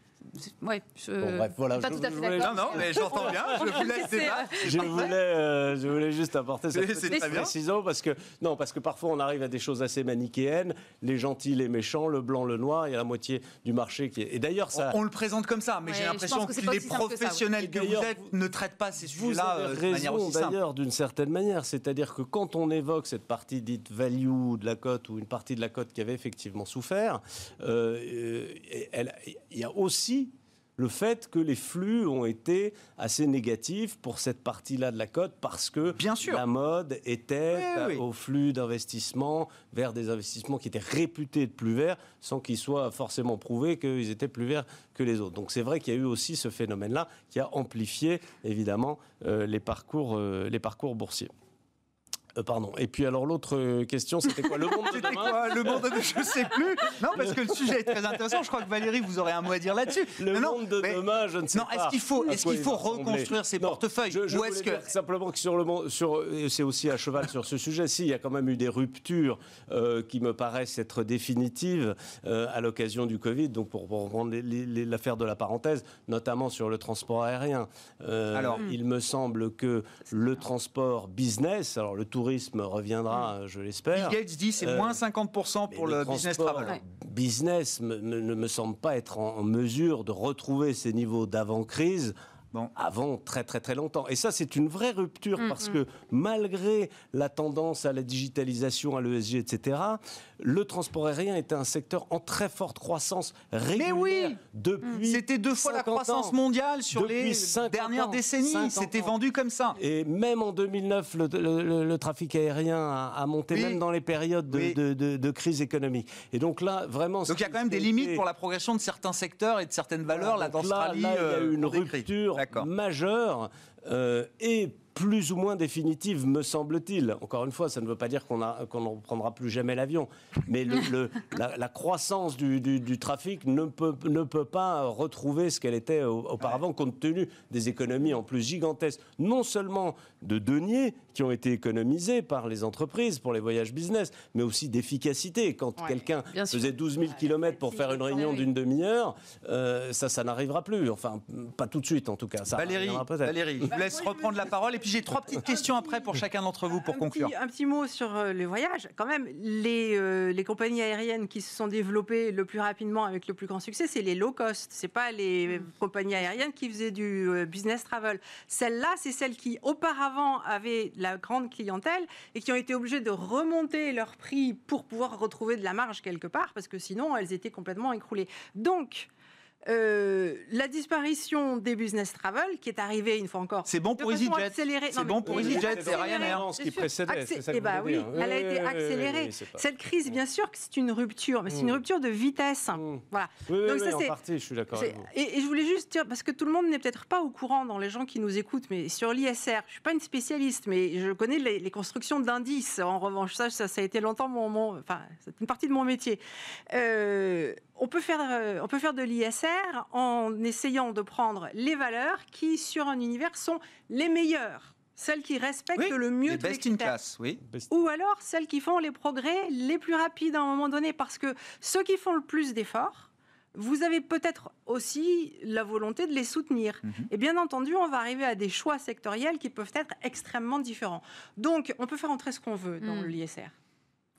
Ouais, je... Bon, bref, voilà. Pas je, tout à fait d'accord. Non, non, mais j'entends bien. Je vous laisse débattre. Je voulais, euh, je voulais juste apporter cette petite précision parce que non, parce que parfois on arrive à des choses assez manichéennes, les gentils, les méchants, le blanc, le noir. Il y a la moitié du marché qui est. Et d'ailleurs, ça. On, le présente comme ça, mais j'ai l'impression que, les professionnels que, vous êtes ne traitent pas ces sujets-là euh, de manière aussi simple. D'ailleurs, d'une certaine manière, c'est-à-dire que quand on évoque cette partie dite value de la cote ou une partie de la cote qui avait effectivement souffert, euh, il y a aussi le fait que les flux ont été assez négatifs pour cette partie-là de la cote parce que Bien sûr. la mode était au flux d'investissement vers des investissements qui étaient réputés de plus verts sans qu'ils soient forcément prouvés qu'ils étaient plus verts que les autres. Donc c'est vrai qu'il y a eu aussi ce phénomène-là qui a amplifié évidemment euh, les, parcours, euh, les parcours boursiers. Euh, pardon. Et puis alors l'autre euh, question, c'était quoi Le monde de demain Le monde de je sais plus. Non, parce que le sujet est très intéressant. Je crois que Valérie, vous aurez un mot à dire là-dessus. Le monde de demain, je ne sais non, pas. Est-ce qu'il faut, est-ce qu'il faut reconstruire ces portefeuilles je, ou est-ce que simplement que sur le monde, sur, c'est aussi à cheval sur ce sujet. Si, il y a quand même eu des ruptures euh, qui me paraissent être définitives à l'occasion du Covid. Donc pour, prendre l'affaire de la parenthèse, notamment sur le transport aérien. alors, il me semble que le transport business, alors le tour tourisme reviendra, mm. je l'espère. Bill Gates dit c'est euh, moins 50% pour le, business travel. Business ne me semble pas être en mesure de retrouver ces niveaux d'avant-crise bon. avant très très très longtemps. Et ça, c'est une vraie rupture mm, parce mm. que malgré la tendance à la digitalisation, à l'ESG, etc., le transport aérien était un secteur en très forte croissance régulière Mais oui depuis. C'était deux fois la croissance mondiale sur les dernières décennies. C'était vendu comme ça. Et même en 2009, le, trafic aérien a, monté, même dans les périodes de, de, crise économique. Et donc là, vraiment. Donc il y a quand même des limites pour la progression de certains secteurs et de certaines valeurs. Là, dans là, il y a eu euh, une rupture majeure euh, et plus ou moins définitive, me semble-t-il. Encore une fois, ça ne veut pas dire qu'on ne reprendra plus jamais l'avion, mais le, la, croissance du, trafic ne peut, ne peut pas retrouver ce qu'elle était auparavant, compte tenu des économies en plus gigantesques, non seulement de deniers qui ont été économisés par les entreprises pour les voyages business, mais aussi d'efficacité. Quand quelqu'un faisait 12 000 km pour faire une réunion d'une demi-heure, euh, ça, ça n'arrivera plus. Enfin, pas tout de suite en tout cas. Ça Valérie, Valérie, je vous laisse reprendre la parole puis j'ai trois petites questions après pour chacun d'entre vous pour conclure. un petit mot sur euh, les voyages. Quand même, les, euh, les compagnies aériennes qui se sont développées le plus rapidement avec le plus grand succès, c'est les low cost. C'est pas les mm. compagnies aériennes qui faisaient du business travel. Celles-là, c'est celles qui auparavant avaient la grande clientèle et qui ont été obligées de remonter leur prix pour pouvoir retrouver de la marge quelque part parce que sinon elles étaient complètement écroulées. Donc euh, la disparition des business travel, qui est arrivée une fois encore. C'est bon pour EasyJet. C'est bon pour EasyJet, c'est Ryanair. Ce qui précédait, c'est ça eh bah, oui, elle a été accélérée. Cette crise, bien sûr que c'est une rupture, mais c'est une mm. rupture de vitesse. Mm. Voilà. Donc, ça, en partie, je suis d'accord. Et, et, je voulais juste dire, parce que tout le monde n'est peut-être pas au courant dans les gens qui nous écoutent, mais sur l'ISR, je suis pas une spécialiste, mais je connais les, constructions d'indices. En revanche, ça, ça, a été longtemps mon, enfin, c'est une partie de mon métier. Euh, on peut faire, euh, on peut faire de l'ISR en essayant de prendre les valeurs qui, sur un univers, sont les meilleures celles qui respectent le mieux les best in class, oui. Ou alors celles qui font les progrès les plus rapides à un moment donné, parce que ceux qui font le plus d'efforts vous avez peut-être aussi la volonté de les soutenir. Mhm. Et bien entendu, on va arriver à des choix sectoriels qui peuvent être extrêmement différents. Donc, on peut faire entrer ce qu'on veut dans hmm. l'ISR.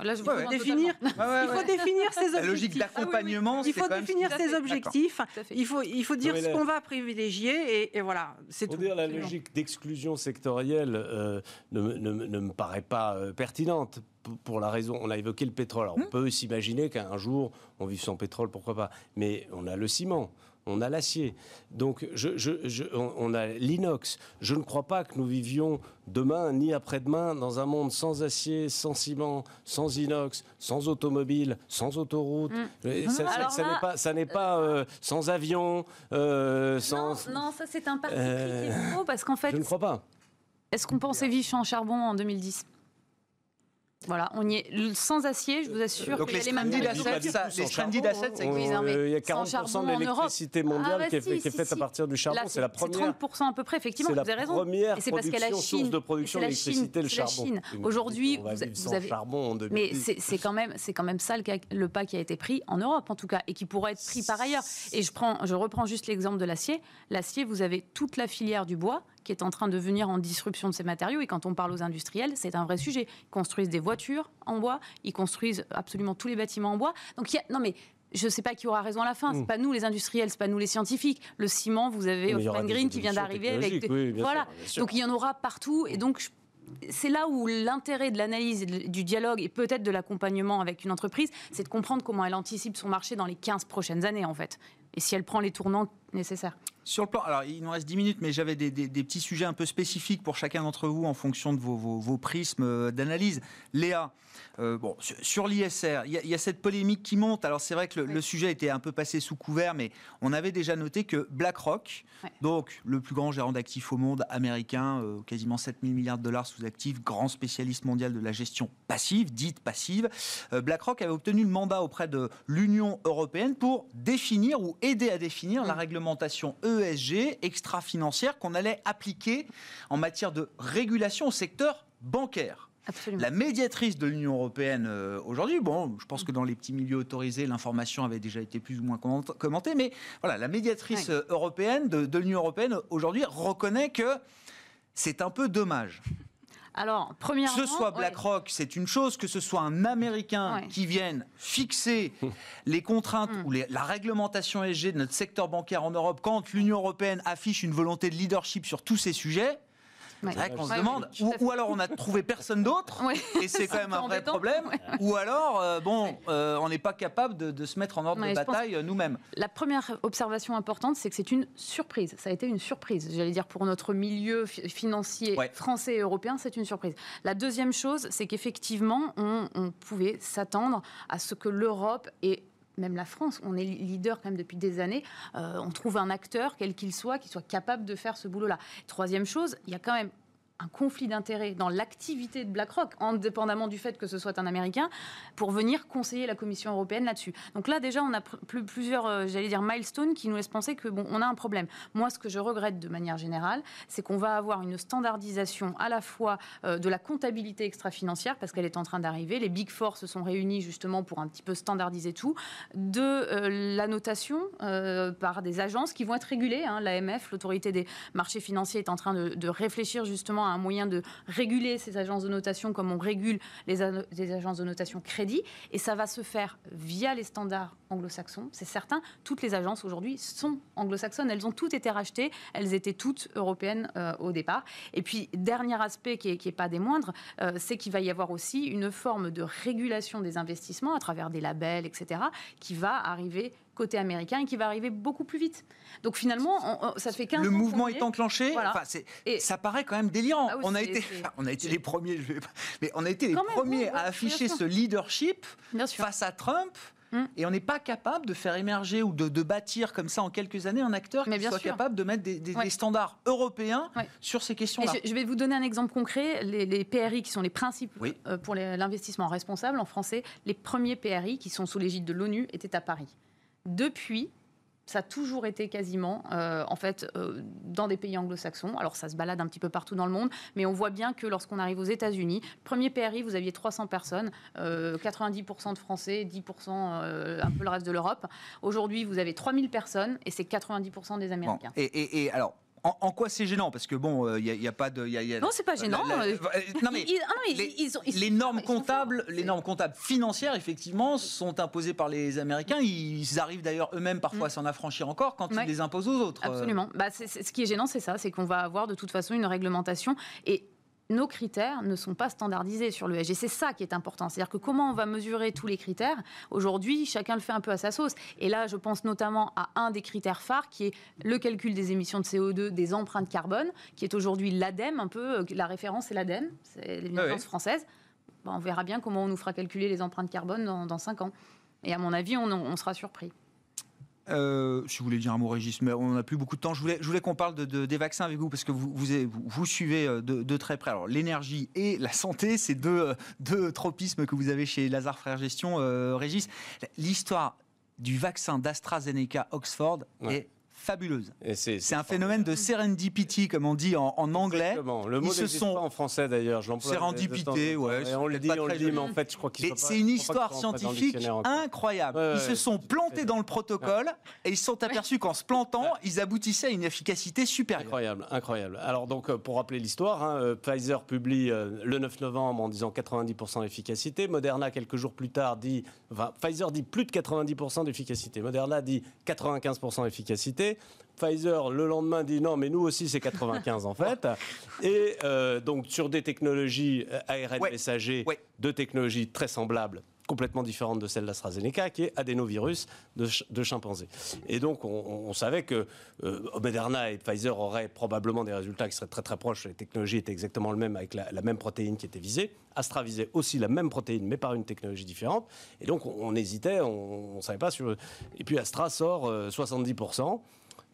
Là, je définir, il faut définir ses objectifs. La logique d'accompagnement, il faut définir ses objectifs. Il faut, il faut dire ce qu'on va privilégier et, voilà, c'est tout. dire la logique d'exclusion sectorielle euh, ne, ne, me paraît pas euh, pertinente pour la raison, on a évoqué le pétrole. on hmm. peut s'imaginer qu'un jour, on vive sans pétrole, pourquoi pas. Mais on a le ciment, on a l'acier. Donc, on, a l'inox. Je ne crois pas que nous vivions demain ni après-demain dans un monde sans acier, sans ciment, sans inox, sans automobile, sans autoroute. Hmm. Ça, n'est pas, euh, sans avion, euh, sans. Non, ça c'est un parti euh, parce qu'en fait. Je ne crois pas. Est-ce qu'on pensait vivre sans charbon en 2010 voilà, on y est sans acier, je vous assure. Donc les stranded assets, ça, les stranded assets, ça existe. il y a 40% de l'électricité mondiale ah, qui, est, bah faite à partir du charbon. C'est la première. 30% à peu près, effectivement. Vous avez raison. Et c'est parce qu'à la Chine, de production d'électricité, le charbon. Aujourd'hui, vous avez. Mais c'est quand même, c'est quand même ça le pas qui a été pris en Europe, en tout cas, et qui pourrait être pris par ailleurs. Et je prends, je reprends juste l'exemple de l'acier. L'acier, vous avez toute la filière du bois qui est en train de venir en disruption de ces matériaux. Et quand on parle aux industriels, c'est un vrai sujet. Ils construisent des voitures en bois, ils construisent absolument tous les bâtiments en bois. Donc, il y a... non mais je ne sais pas qui aura raison à la fin. Ce n'est mm. pas nous les industriels, ce n'est pas nous les scientifiques. Le ciment, vous avez Othman Green qui vient d'arriver avec. voilà. donc il y en aura partout. Et donc c'est là où l'intérêt de l'analyse, du dialogue et peut-être de l'accompagnement avec une entreprise, c'est de comprendre comment elle anticipe son marché dans les 15 prochaines années en fait. Et si elle prend les tournants nécessaires. Sur le plan, alors il nous reste 10 minutes, mais j'avais des, petits sujets un peu spécifiques pour chacun d'entre vous en fonction de vos, prismes euh, d'analyse. Léa, euh, bon, sur, l'ISR, il y, a cette polémique qui monte. Alors c'est vrai que le, sujet était un peu passé sous couvert, mais on avait déjà noté que BlackRock, donc le plus grand gérant d'actifs au monde américain, euh, quasiment 7000 milliards de dollars sous actifs, grand spécialiste mondial de la gestion passive, dite passive, BlackRock avait obtenu le mandat auprès de l'Union européenne pour définir ou aider à définir la réglementation ESG extra-financière qu'on allait appliquer en matière de régulation au secteur bancaire. La médiatrice de l'Union européenne euh, aujourd'hui, bon, je pense que dans les petits milieux autorisés, l'information avait déjà été plus ou moins commentée, mais voilà, la médiatrice euh, européenne de l'Union européenne aujourd'hui reconnaît que c'est un peu dommage alors, premièrement, que ce soit BlackRock, c'est une chose, que ce soit un Américain qui vienne fixer les contraintes mm. ou la réglementation ESG de notre secteur bancaire en Europe quand l'Union européenne affiche une volonté de leadership sur tous ces sujets. C'est vrai qu'on se demande, ou, alors on a trouvé personne d'autre, et c'est quand même un vrai problème, ou alors, euh, bon, euh, on n'est pas capable de, se mettre en ordre de bataille euh, nous-mêmes. La première observation importante, c'est que c'est une surprise. Ça a été une surprise, j'allais dire, pour notre milieu financier français et européen, c'est une surprise. La deuxième chose, c'est qu'effectivement, on, on pouvait s'attendre à ce que l'Europe ait même la France, on est leader quand même depuis des années, euh, on trouve un acteur, quel qu'il soit, qui soit capable de faire ce boulot-là. Troisième chose, il y a quand même un conflit d'intérêts dans l'activité de BlackRock, indépendamment du fait que ce soit un Américain, pour venir conseiller la Commission européenne là-dessus. Donc là, déjà, on a plusieurs, euh, j'allais dire, milestones qui nous laissent penser que bon, on a un problème. Moi, ce que je regrette de manière générale, c'est qu'on va avoir une standardisation à la fois euh, de la comptabilité extra-financière, parce qu'elle est en train d'arriver. Les Big Four se sont réunis justement pour un petit peu standardiser tout, de euh, la notation par des agences qui vont être régulées. Hein. L'AMF, l'autorité des marchés financiers, est en train de, de réfléchir justement un moyen de réguler ces agences de notation comme on régule les, agences de notation crédit. Et ça va se faire via les standards anglo-saxons, c'est certain. Toutes les agences aujourd'hui sont anglo-saxonnes. Elles ont toutes été rachetées. Elles étaient toutes européennes euh, au départ. Et puis, dernier aspect qui n'est pas des moindres, euh, c'est qu'il va y avoir aussi une forme de régulation des investissements à travers des labels, etc., qui va arriver côté américain et qui va arriver beaucoup plus vite. Donc finalement, ça fait 15 Le mouvement est enclenché. et ça paraît quand même délirant. Ah on, a été, on a été les premiers, mais on a été les premiers à afficher ce leadership face à Trump. Hum. Et on n'est pas capable de faire émerger ou de, bâtir comme ça en quelques années un acteur qui soit capable de mettre des, standards européens sur ces questions-là. Je, vais vous donner un exemple concret. Les, PRI, qui sont les principes euh, pour l'investissement responsable en français, les premiers PRI qui sont sous l'égide de l'ONU étaient à Paris. Depuis, ça a toujours été quasiment, euh, en fait, euh, dans des pays anglo-saxons. Alors, ça se balade un petit peu partout dans le monde, mais on voit bien que lorsqu'on arrive aux États-Unis, premier PRI, vous aviez 300 personnes, 90% de Français, 10% un peu le reste de l'Europe. Aujourd'hui, vous avez 3000 personnes et c'est 90% des Américains. et, et alors, en, quoi c'est gênant? Parce que bon, il euh, n'y a, pas de. Y non, c'est pas gênant. non, mais, les, normes comptables, les normes comptables financières, effectivement, sont imposées par les Américains. Ils arrivent d'ailleurs eux-mêmes parfois à mm. s'en affranchir encore quand ils les imposent aux autres. Absolument. Bah, ce qui est gênant, c'est ça, c'est qu'on va avoir de toute façon une réglementation et nos critères ne sont pas standardisés sur le Et c'est ça qui est important. C'est-à-dire que comment on va mesurer tous les critères Aujourd'hui, chacun le fait un peu à sa sauce. Et là, je pense notamment à un des critères phares qui est le calcul des émissions de CO2, des empreintes carbone, qui est aujourd'hui l'ADEME, un peu. Euh, la référence, c'est l'ADEME, c'est l'évidence française. on verra bien comment on nous fera calculer les empreintes carbone dans, dans 5 ans. Et à mon avis, on sera surpris. Euh, si vous voulez dire un mot, Régis, mais on n'a plus beaucoup de temps. Je voulais, je voulais qu'on parle de, des vaccins avec vous parce que vous, vous, vous suivez euh, de, très près. Alors, l'énergie et la santé, c'est deux, euh, deux tropismes que vous avez chez Lazare Frères Gestion, Régis. L'histoire du vaccin d'AstraZeneca Oxford est fabuleuse. C'est un phénomène de serendipity, comme on dit en, anglais. Le mot Ils sont en français d'ailleurs. Serendipité, ouais. On le dit, on le dit, mais en fait, je crois qu'ils. C'est une histoire scientifique incroyable. ils se sont plantés dans le protocole et ils se sont aperçus qu'en se plantant, ils aboutissaient à une efficacité supérieure. Incroyable, incroyable. Alors donc, euh, pour rappeler l'histoire, hein, euh, Pfizer publie euh, le 9 novembre en disant 90% d'efficacité. Moderna quelques jours plus tard dit, enfin, Pfizer dit plus de 90% d'efficacité. Moderna dit 95% d'efficacité. Pfizer, le lendemain, dit non, mais nous aussi, c'est 95 en fait. Et euh, donc, sur des technologies euh, ARN messager, deux technologies très semblables, complètement différentes de celle d'AstraZeneca, qui est adénovirus de, de chimpanzé. Et donc, on, savait que euh, Moderna et Pfizer auraient probablement des résultats qui seraient très très proches. Les technologies étaient exactement les mêmes, avec la, même protéine qui était visée. Astra visait aussi la même protéine, mais par une technologie différente. Et donc, on, hésitait, on ne savait pas sur. Et puis, Astra sort 70%.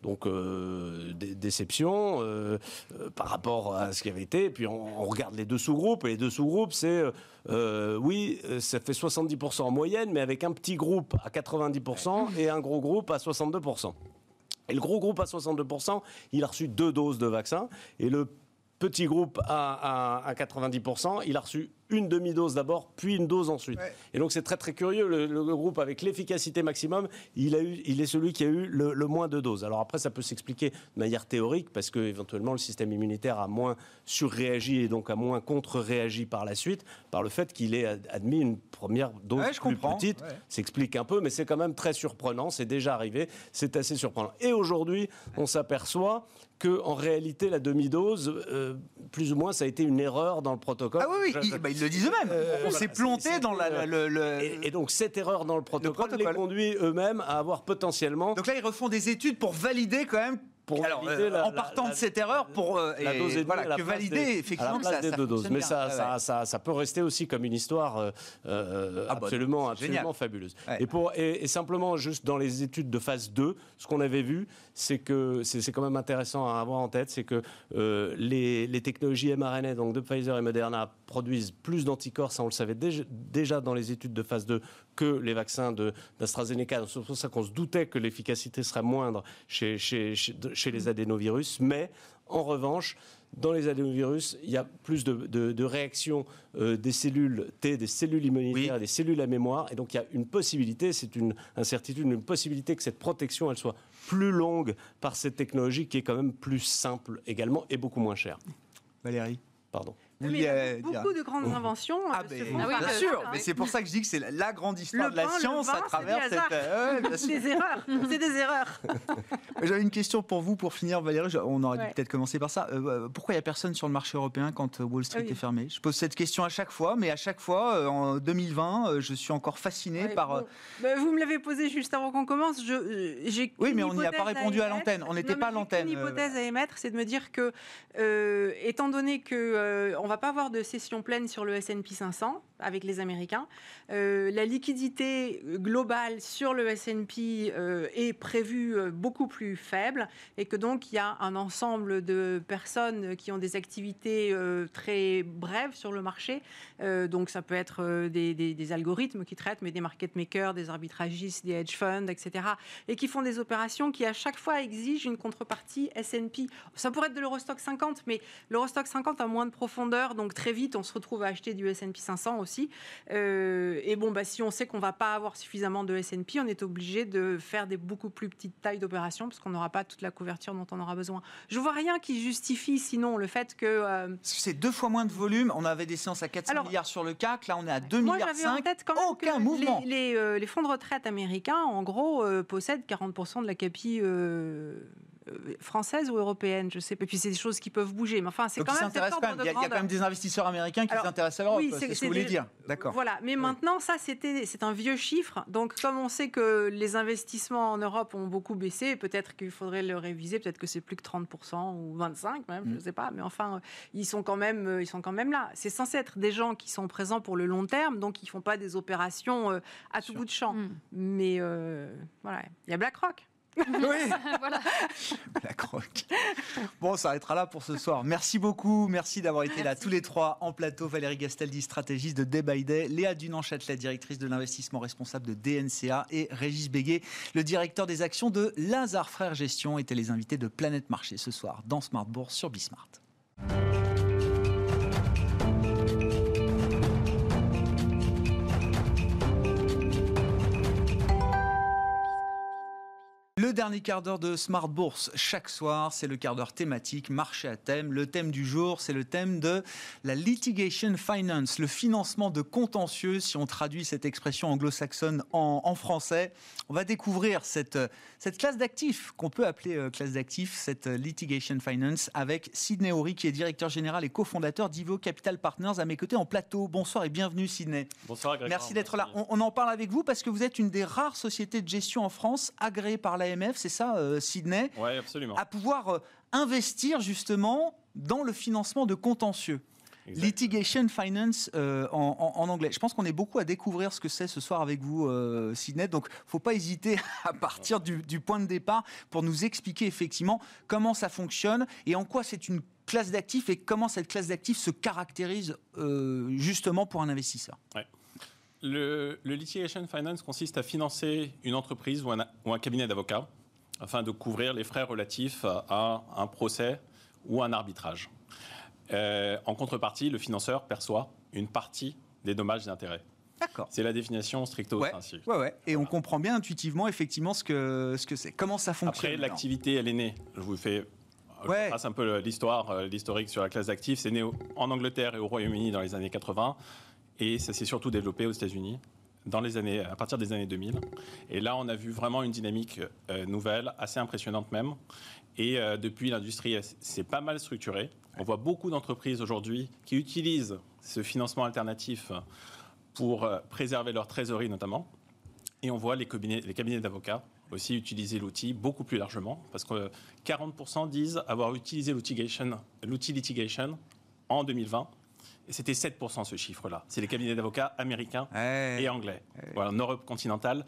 Donc euh, déception euh, euh, par rapport à ce qui avait été. puis on, regarde les deux sous-groupes. Et les deux sous-groupes, c'est oui, ça fait 70% en moyenne, mais avec un petit groupe à 90% et un gros groupe à 62%. Et le gros groupe à 62%, il a reçu deux doses de vaccin. Et le petit groupe à, à 90%, il a reçu une demi-dose d'abord, puis une dose ensuite. Et donc c'est très très curieux, le, groupe avec l'efficacité maximum, il, a eu, il est celui qui a eu le, moins de doses. Alors après, ça peut s'expliquer de manière théorique, parce que éventuellement le système immunitaire a moins surréagi et donc a moins contre-réagi par la suite, par le fait qu'il ait admis une première dose plus petite. S'explique un peu, mais c'est quand même très surprenant, c'est déjà arrivé, c'est assez surprenant. Et aujourd'hui, on s'aperçoit que en réalité la demi-dose, euh, plus ou moins, ça a été une erreur dans le protocole. Ah oui, oui, ils le disent eux-mêmes. Euh, on s'est planté dans la, le, Et, donc cette erreur dans le protocole, les conduit eux-mêmes à avoir potentiellement. Donc là, ils refont des études pour valider quand même alors, euh, en partant de cette erreur pour euh, la dose et voilà, que valider effectivement ça, deux doses. Mais ça, ça, ça, ça, peut rester aussi comme une histoire euh, ah, bah, absolument, absolument fabuleuse. Et, pour, et, simplement, juste dans les études de phase 2, ce qu'on avait vu, c'est que c'est quand même intéressant à avoir en tête, c'est que les, les, technologies mRNA, donc de Pfizer et Moderna, produisent plus d'anticorps, ça on le savait déjà, déjà dans les études de phase 2, que les vaccins d'AstraZeneca. C'est pour ça qu'on se doutait que l'efficacité serait moindre chez, chez, chez, les adénovirus. Mais en revanche, dans les adénovirus, il y a plus de, de, réactions euh, des cellules T, des cellules immunitaires, des cellules à mémoire. Et donc il y a une possibilité, c'est une incertitude, une possibilité que cette protection, elle soit plus longue par cette technologie qui est quand même plus simple également et beaucoup moins chère. Valérie? Pardon. Il y a beaucoup de grandes inventions. Ah, euh, ah bien sûr, mais c'est pour ça que je dis que c'est la, grande histoire de la science à travers cette. Euh, des erreurs, c'est des erreurs. J'avais une question pour vous pour finir, Valérie. On aurait dû peut-être commencer par ça. Euh, pourquoi il n'y a personne sur le marché européen quand Wall Street est fermé? Je pose cette question à chaque fois, mais à chaque fois, en 2020, je suis encore fasciné par. Bah, vous me l'avez posé juste avant qu'on commence. Je, oui, mais on n'y a pas répondu à, l'antenne. On n'était pas à l'antenne. Une hypothèse à émettre, c'est de me dire que, étant donné que va pas avoir de session pleine sur le S&P 500 avec les Américains. Euh, la liquidité globale sur le S&P euh, est prévue euh, beaucoup plus faible et que donc il y a un ensemble de personnes qui ont des activités très brèves sur le marché. donc ça peut être des, des, algorithmes qui traitent, mais des market makers, des arbitragistes, des hedge funds, etc. Et qui font des opérations qui à chaque fois exigent une contrepartie S&P. Ça pourrait être de l'Eurostock 50, mais l'Eurostock 50 a moins de profondeur, donc très vite on se retrouve à acheter du S&P 500 aussi. Euh, et bon, bah, si on sait qu'on va pas avoir suffisamment de S&P, on est obligé de faire des beaucoup plus petites tailles d'opérations parce qu'on n'aura pas toute la couverture dont on aura besoin. Je vois rien qui justifie sinon le fait que... Euh, c'est deux fois moins de volume. On avait des séances à 400 milliards sur le CAC, là on est à 2 milliards 5. Aucun mouvement. Les, euh, les, fonds de retraite américains, en gros, possèdent 40% de la capi euh, française ou européenne, je sais pas. Et puis c'est des choses qui peuvent bouger, mais enfin c'est quand même. Il y, a quand même des investisseurs américains qui s'intéressent à l'Europe. Oui, c'est ce que vous voulez dire. D'accord. Voilà, mais maintenant ça c'était c'est un vieux chiffre. Donc comme on sait que les investissements en Europe ont beaucoup baissé, peut-être qu'il faudrait le réviser. Peut-être que c'est plus que 30% ou 25 même, je mm. sais pas. Mais enfin ils sont quand même euh, ils sont quand même là. C'est censé être des gens qui sont présents pour le long terme, donc ils font pas des opérations euh, à tout bout de champ. Mm. Mais voilà, il y a BlackRock. Oui, voilà. La croque. Bon, on s'arrêtera là pour ce soir. Merci beaucoup. Merci d'avoir été là tous les trois en plateau. Valérie Gastaldi, stratégiste de Day by Day. Léa Dunan-Châtelet, directrice de l'investissement responsable de DNCA. Et Régis Béguet, le directeur des actions de Lazare Frères Gestion, étaient les invités de Planète Marché ce soir dans Smart Bourse sur Bismart. Le dernier quart d'heure de Smart Bourse chaque soir, c'est le quart d'heure thématique, marché à thème. Le thème du jour, c'est le thème de la litigation finance, le financement de contentieux, si on traduit cette expression anglo-saxonne en, français. On va découvrir cette, cette classe d'actifs qu'on peut appeler euh, classe d'actifs, cette litigation finance, avec Sidney Horry, qui est directeur général et cofondateur d'Ivo Capital Partners à mes côtés en plateau. Bonsoir et bienvenue Sidney. Bonsoir Grégoire. Merci d'être là. On, on, en parle avec vous parce que vous êtes une des rares sociétés de gestion en France agréée par l'AMF c'est ça, euh, Sydney Oui, absolument. À pouvoir euh, investir justement dans le financement de contentieux. Litigation Finance euh, en, anglais. Je pense qu'on est beaucoup à découvrir ce que c'est ce soir avec vous, euh, Sidney. Donc, il ne faut pas hésiter à partir du, point de départ pour nous expliquer effectivement comment ça fonctionne et en quoi c'est une classe d'actifs et comment cette classe d'actifs se caractérise justement pour un investisseur. Le, litigation finance consiste à financer une entreprise ou un cabinet d'avocats afin de couvrir les frais relatifs à un procès ou un arbitrage. Euh, en contrepartie, le financeur perçoit une partie des dommages et intérêts. D'accord. C'est la définition stricto ouais, sensu. Ouais, ouais. Et on comprend bien intuitivement, effectivement, ce que ce que c'est. Comment ça fonctionne Après, l'activité, elle est née. Je vous fais ouais. je passe un peu l'histoire, euh, l'historique sur la classe d'actifs. C'est né en Angleterre et au Royaume-Uni dans les années 80. Et ça s'est surtout développé aux États-Unis dans les années, à partir des années 2000. Et là, on a vu vraiment une dynamique euh, nouvelle, assez impressionnante même. Et euh, depuis, l'industrie s'est pas mal structurée. On voit beaucoup d'entreprises aujourd'hui qui utilisent ce financement alternatif pour euh, préserver leur trésorerie notamment. Et on voit les cabinets, les cabinets d'avocats aussi utiliser l'outil beaucoup plus largement, parce que 40% disent avoir utilisé l'outil litigation en 2020 et c'était 7% ce chiffre-là. C'est les cabinets d'avocats américains et anglais. Voilà, en Europe continentale,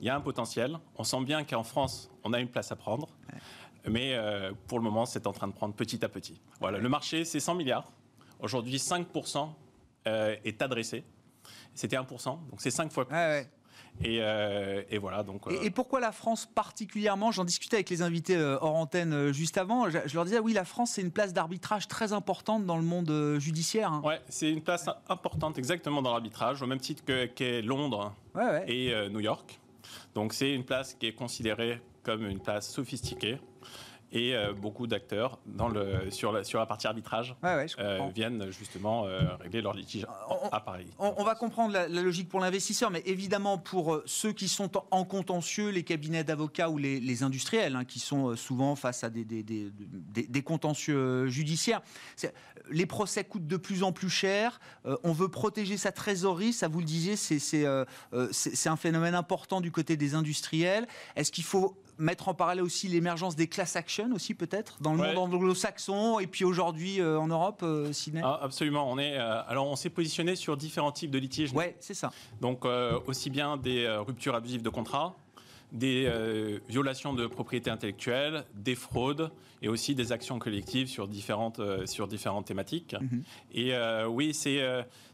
il y a un potentiel. On sent bien qu'en France, on a une place à prendre. Mais euh, pour le moment, c'est en train de prendre petit à petit. Voilà, le marché, c'est 100 milliards. Aujourd'hui, 5% euh, est adressé. C'était 1%, donc c'est 5 fois plus. Euh, et, voilà. Donc, et, euh, pourquoi la France particulièrement? J'en discutais avec les invités euh, hors antenne juste avant. Je, leur disais, oui, la France, c'est une place d'arbitrage très importante dans le monde judiciaire. Hein. Oui, c'est une place importante exactement dans l'arbitrage, au même titre qu'est Londres et New York. Donc c'est une place qui est considérée comme une place sophistiquée et euh, beaucoup d'acteurs sur, la, sur la partie arbitrage euh, viennent justement euh, régler leur litige à Paris. On, va comprendre la, logique pour l'investisseur, mais évidemment pour ceux qui sont en contentieux, les cabinets d'avocats ou les, industriels, hein, qui sont souvent face à des, des, des, des contentieux judiciaires, les procès coûtent de plus en plus cher, on veut protéger sa trésorerie, ça vous le disiez, c'est un phénomène important du côté des industriels. Est-ce qu'il faut mettre en parallèle aussi l'émergence des class actions aussi peut-être dans le monde anglo-saxon et puis aujourd'hui en Europe, Sidney ah, Absolument. On est, alors on s'est positionné sur différents types de litiges. Ouais, c'est ça. Donc aussi bien des ruptures abusives de contrat des euh, violations de propriété intellectuelle, des fraudes et aussi des actions collectives sur différentes, euh, sur différentes thématiques. Mhm. Et euh, oui, c'est,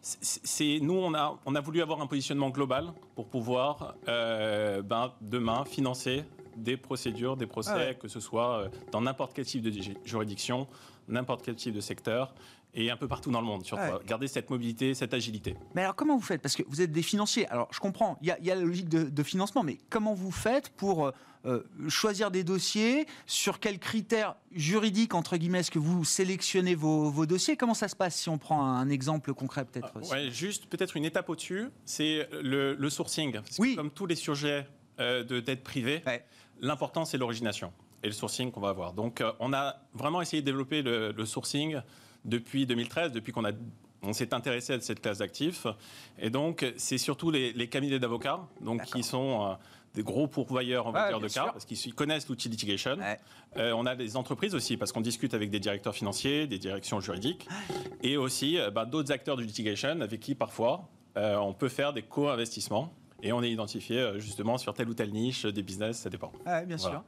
c'est, nous, on a, on a voulu avoir un positionnement global pour pouvoir ben, demain financer des procédures, des procès, ah que ce soit dans n'importe quel type de juridiction, n'importe quel type de secteur et un peu partout dans le monde, surtout. Garder cette mobilité, cette agilité. Mais alors, comment vous faites? Parce que vous êtes des financiers. Alors, je comprends, il y, a la logique de, financement, mais comment vous faites pour euh, choisir des dossiers? Sur quels critères juridiques, entre guillemets, est-ce que vous sélectionnez vos, dossiers? Comment ça se passe si on prend un exemple concret, peut-être ah, ouais, Juste, peut-être une étape au-dessus, c'est le, sourcing. oui. comme tous les sujets euh, de dette privée, l'important, c'est l'origination et le sourcing qu'on va avoir. Donc, euh, on a vraiment essayé de développer le sourcing depuis 2013, depuis qu'on a on s'est intéressé à cette classe d'actifs. Et donc, c'est surtout les, cabinets d'avocats, donc qui sont euh, des gros pourvoyeurs en matière de cas, parce qu'ils connaissent l'outil litigation. Euh, on a des entreprises aussi, parce qu'on discute avec des directeurs financiers, des directions juridiques, et aussi euh, bah, d'autres acteurs du litigation avec qui parfois on peut faire des co-investissements. Et on est identifié justement sur telle ou telle niche des business, ça dépend. bien sûr.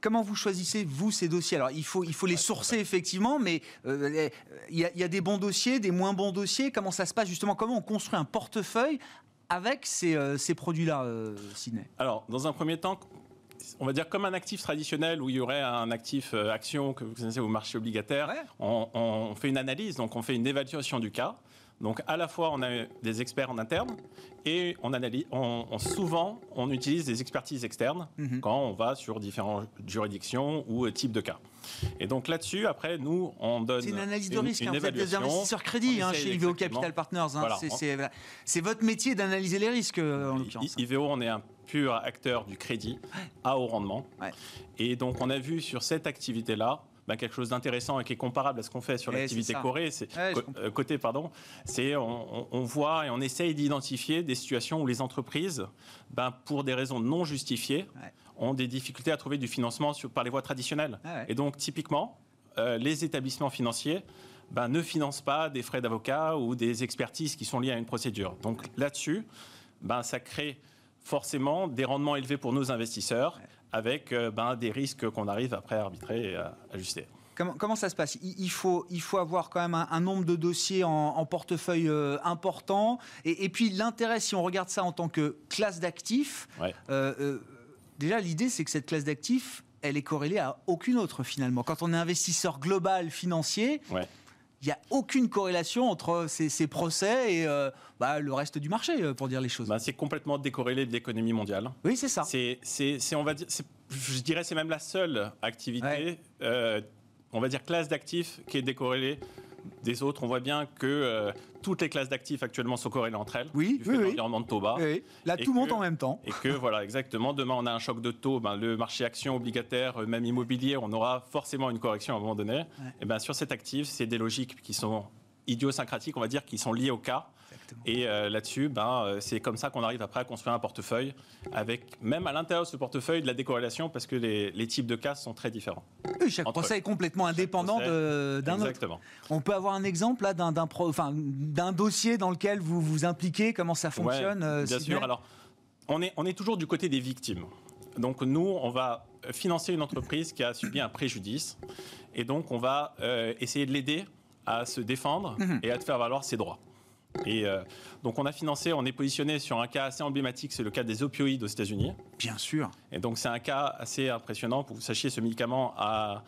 Comment vous choisissez, vous, ces dossiers? Alors, il faut, il faut les sourcer, effectivement, mais euh, il y, a des bons dossiers, des moins bons dossiers. Comment ça se passe, justement? Comment on construit un portefeuille avec ces, euh, ces produits-là, euh, Sidney? Alors, dans un premier temps, on va dire comme un actif traditionnel où il y aurait un actif action que vous connaissez au marché obligataire, on, on, fait une analyse, donc on fait une évaluation du cas. Donc à la fois on a des experts en interne et on analyse, on, souvent on utilise des expertises externes mhm. quand on va sur différentes juridictions ou types de cas. Et donc là-dessus, après, nous, on donne. C'est une analyse de risque. Hein. vous êtes des investisseurs crédits hein, chez IVO Capital Partners. Hein. c'est votre métier d'analyser les risques, euh, en l'occurrence. IVO, on est un pur acteur du crédit à haut rendement. Et donc, on a vu sur cette activité-là, bah, quelque chose d'intéressant et qui est comparable à ce qu'on fait sur l'activité Corée, c'est euh, côté pardon, c'est on, voit et on essaye d'identifier des situations où les entreprises, ben, pour des raisons non justifiées, ont des difficultés à trouver du financement sur, par les voies traditionnelles. Ah et donc typiquement, euh, les établissements financiers ben, ne financent pas des frais d'avocat ou des expertises qui sont liées à une procédure. Donc là-dessus, ben, ça crée forcément des rendements élevés pour nos investisseurs avec euh, ben, des risques qu'on arrive après à arbitrer et à ajuster. Comment, comment, ça se passe? Il faut, il faut avoir quand même un, nombre de dossiers en, portefeuille euh, important. Et, puis l'intérêt, si on regarde ça en tant que classe d'actifs, euh, déjà l'idée c'est que cette classe d'actifs, elle est corrélée à aucune autre finalement. Quand on est investisseur global financier, il n'y a aucune corrélation entre ces, procès et euh, bah, le reste du marché, euh, pour dire les choses. Bah, c'est complètement décorrélé de l'économie mondiale. Oui, c'est ça. C'est, on va dire, je dirais, c'est même la seule activité, euh, on va dire classe d'actifs qui est décorrélée des autres, on voit bien que euh, toutes les classes d'actifs actuellement sont corrélées entre elles. Oui, du oui, de taux bas. Là, tout monte en même temps. Et que, voilà, exactement, demain, on a un choc de taux, ben, le marché action obligataire, euh, même immobilier, on aura forcément une correction à un moment donné. Et bien, sur cet actif, c'est des logiques qui sont idiosyncratiques, on va dire, qui sont liées au cas. Et euh, là-dessus, ben, euh, c'est comme ça qu'on arrive après à construire un portefeuille, avec même à l'intérieur de ce portefeuille de la décorrélation, parce que les, types de cas sont très différents. Oui, chaque procès est complètement indépendant d'un autre. Exactement. On peut avoir un exemple là d'un enfin, dossier dans lequel vous vous impliquez, comment ça fonctionne euh, Bien sûr. Alors, on est, on est toujours du côté des victimes. Donc nous, on va financer une entreprise qui a subi un préjudice, et donc on va essayer de l'aider à se défendre mhm. et à faire valoir ses droits. Et euh, donc on a financé, on est positionné sur un cas assez emblématique, c'est le cas des opioïdes aux États-Unis. Bien sûr. Et donc c'est un cas assez impressionnant. Pour que vous sachiez, ce médicament a,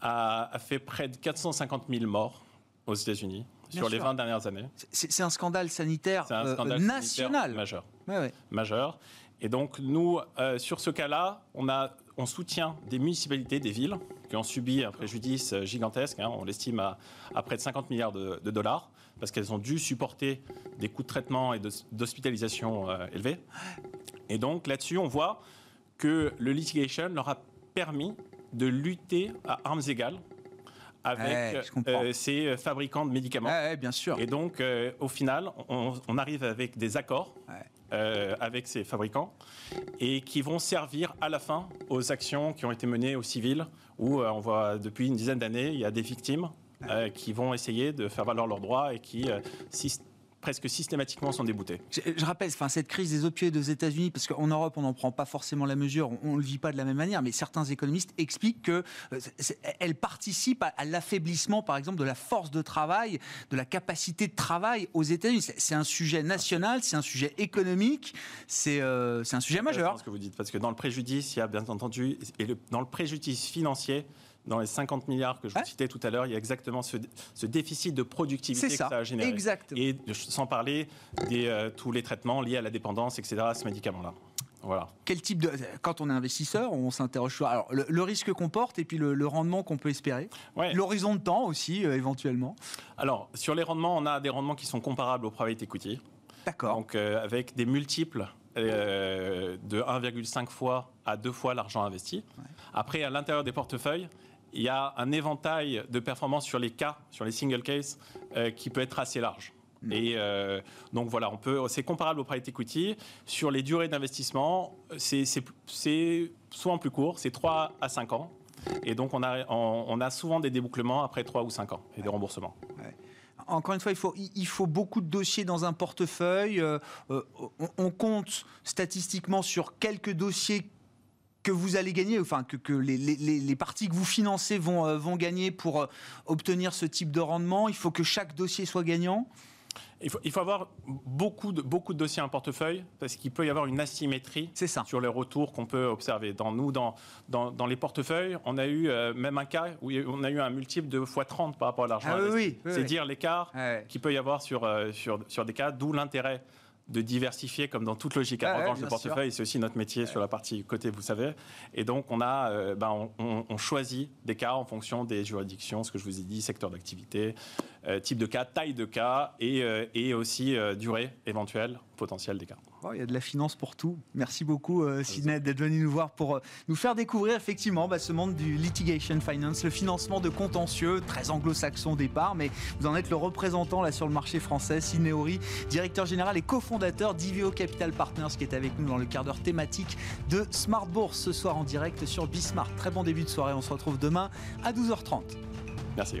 a, fait près de 450 000 morts aux États-Unis sur les 20 dernières années. C'est un scandale sanitaire euh, national. majeur. Majeur. Et donc nous, euh, sur ce cas-là, on, a, on soutient des municipalités, des villes qui ont subi un préjudice gigantesque. Hein. on l'estime à, à, près de 50 milliards de, de dollars parce qu'elles ont dû supporter des coûts de traitement et d'hospitalisation euh, élevés. Et donc là-dessus, on voit que le litigation leur a permis de lutter à armes égales avec euh, ces fabricants de médicaments. bien sûr. Et donc, euh, au final, on, arrive avec des accords avec ces fabricants et qui vont servir à la fin aux actions qui ont été menées au civil, où on voit depuis une dizaine d'années, il y a des victimes qui vont essayer de faire valoir leurs droits et qui, presque systématiquement sont déboutés. Je, rappelle, enfin, cette crise des opioïdes aux États-Unis, parce qu'en Europe, on n'en prend pas forcément la mesure, on ne le vit pas de la même manière, mais certains économistes expliquent qu'elle euh, participe à, l'affaiblissement, par exemple, de la force de travail, de la capacité de travail aux États-Unis. C'est un sujet national, c'est un sujet économique, c'est euh, un sujet majeur. ce que vous dites, parce que dans le préjudice, il y a bien entendu, et dans le préjudice financier, dans les 50 milliards que je vous citais tout à l'heure, il y a exactement ce, déficit de productivité que ça a généré. Exactement. Et sans parler de euh, tous les traitements liés à la dépendance, etc., à ce médicament-là. Voilà. Quel type de quand on est investisseur, on s'interroge sur alors, le, risque qu'on porte et puis le, rendement qu'on peut espérer. L'horizon de temps aussi euh, éventuellement. Alors sur les rendements, on a des rendements qui sont comparables au private equity. D'accord. Donc euh, avec des multiples de 1,5 fois à 2 fois l'argent investi. Après à l'intérieur des portefeuilles, il y a un éventail de performances sur les cas, sur les single cases, euh, qui peut être assez large. Mm. Et euh, donc voilà, on peut, c'est comparable au private equity. Sur les durées d'investissement, c'est souvent plus court, c'est 3 à 5 ans. Et donc on a, on, a souvent des débouclements après 3 ou 5 ans et des remboursements. Encore une fois, il faut, il faut beaucoup de dossiers dans un portefeuille. Euh, on, compte statistiquement sur quelques dossiers que vous allez gagner, enfin que, que les, les, les, parties que vous financez vont, euh, vont gagner pour euh, obtenir ce type de rendement Il faut que chaque dossier soit gagnant il faut, il faut, avoir beaucoup de, beaucoup de dossiers en portefeuille parce qu'il peut y avoir une asymétrie ça. sur les retours qu'on peut observer. Dans nous, dans, dans, dans, les portefeuilles, on a eu euh, même un cas où on a eu un multiple de x 30 par rapport à l'argent. Ah, oui, C'est dire l'écart qu'il peut y avoir sur, sur, sur des cas, d'où l'intérêt de diversifier comme dans toute logique à ah, de portefeuille. C'est aussi notre métier sur la partie côté, vous savez. Et donc, on, a, euh, ben, on, choisit des cas en fonction des juridictions, ce que je vous ai dit, secteur d'activité, type de cas, taille de cas et, euh, et aussi durée éventuelle, potentielle des cas. Oh, il y a de la finance pour tout. Merci beaucoup, euh, Sidney, d'être venu nous voir pour euh, nous faire découvrir effectivement bah, ce monde du litigation finance, le financement de contentieux, très anglo-saxon au départ, mais vous en êtes le représentant là sur le marché français. Sidney Horry, directeur général et cofondateur d'Ivio Capital Partners, qui est avec nous dans le quart d'heure thématique de Smart Bourse ce soir en direct sur Bismart. Très bon début de soirée. On se retrouve demain à 12h30. Merci.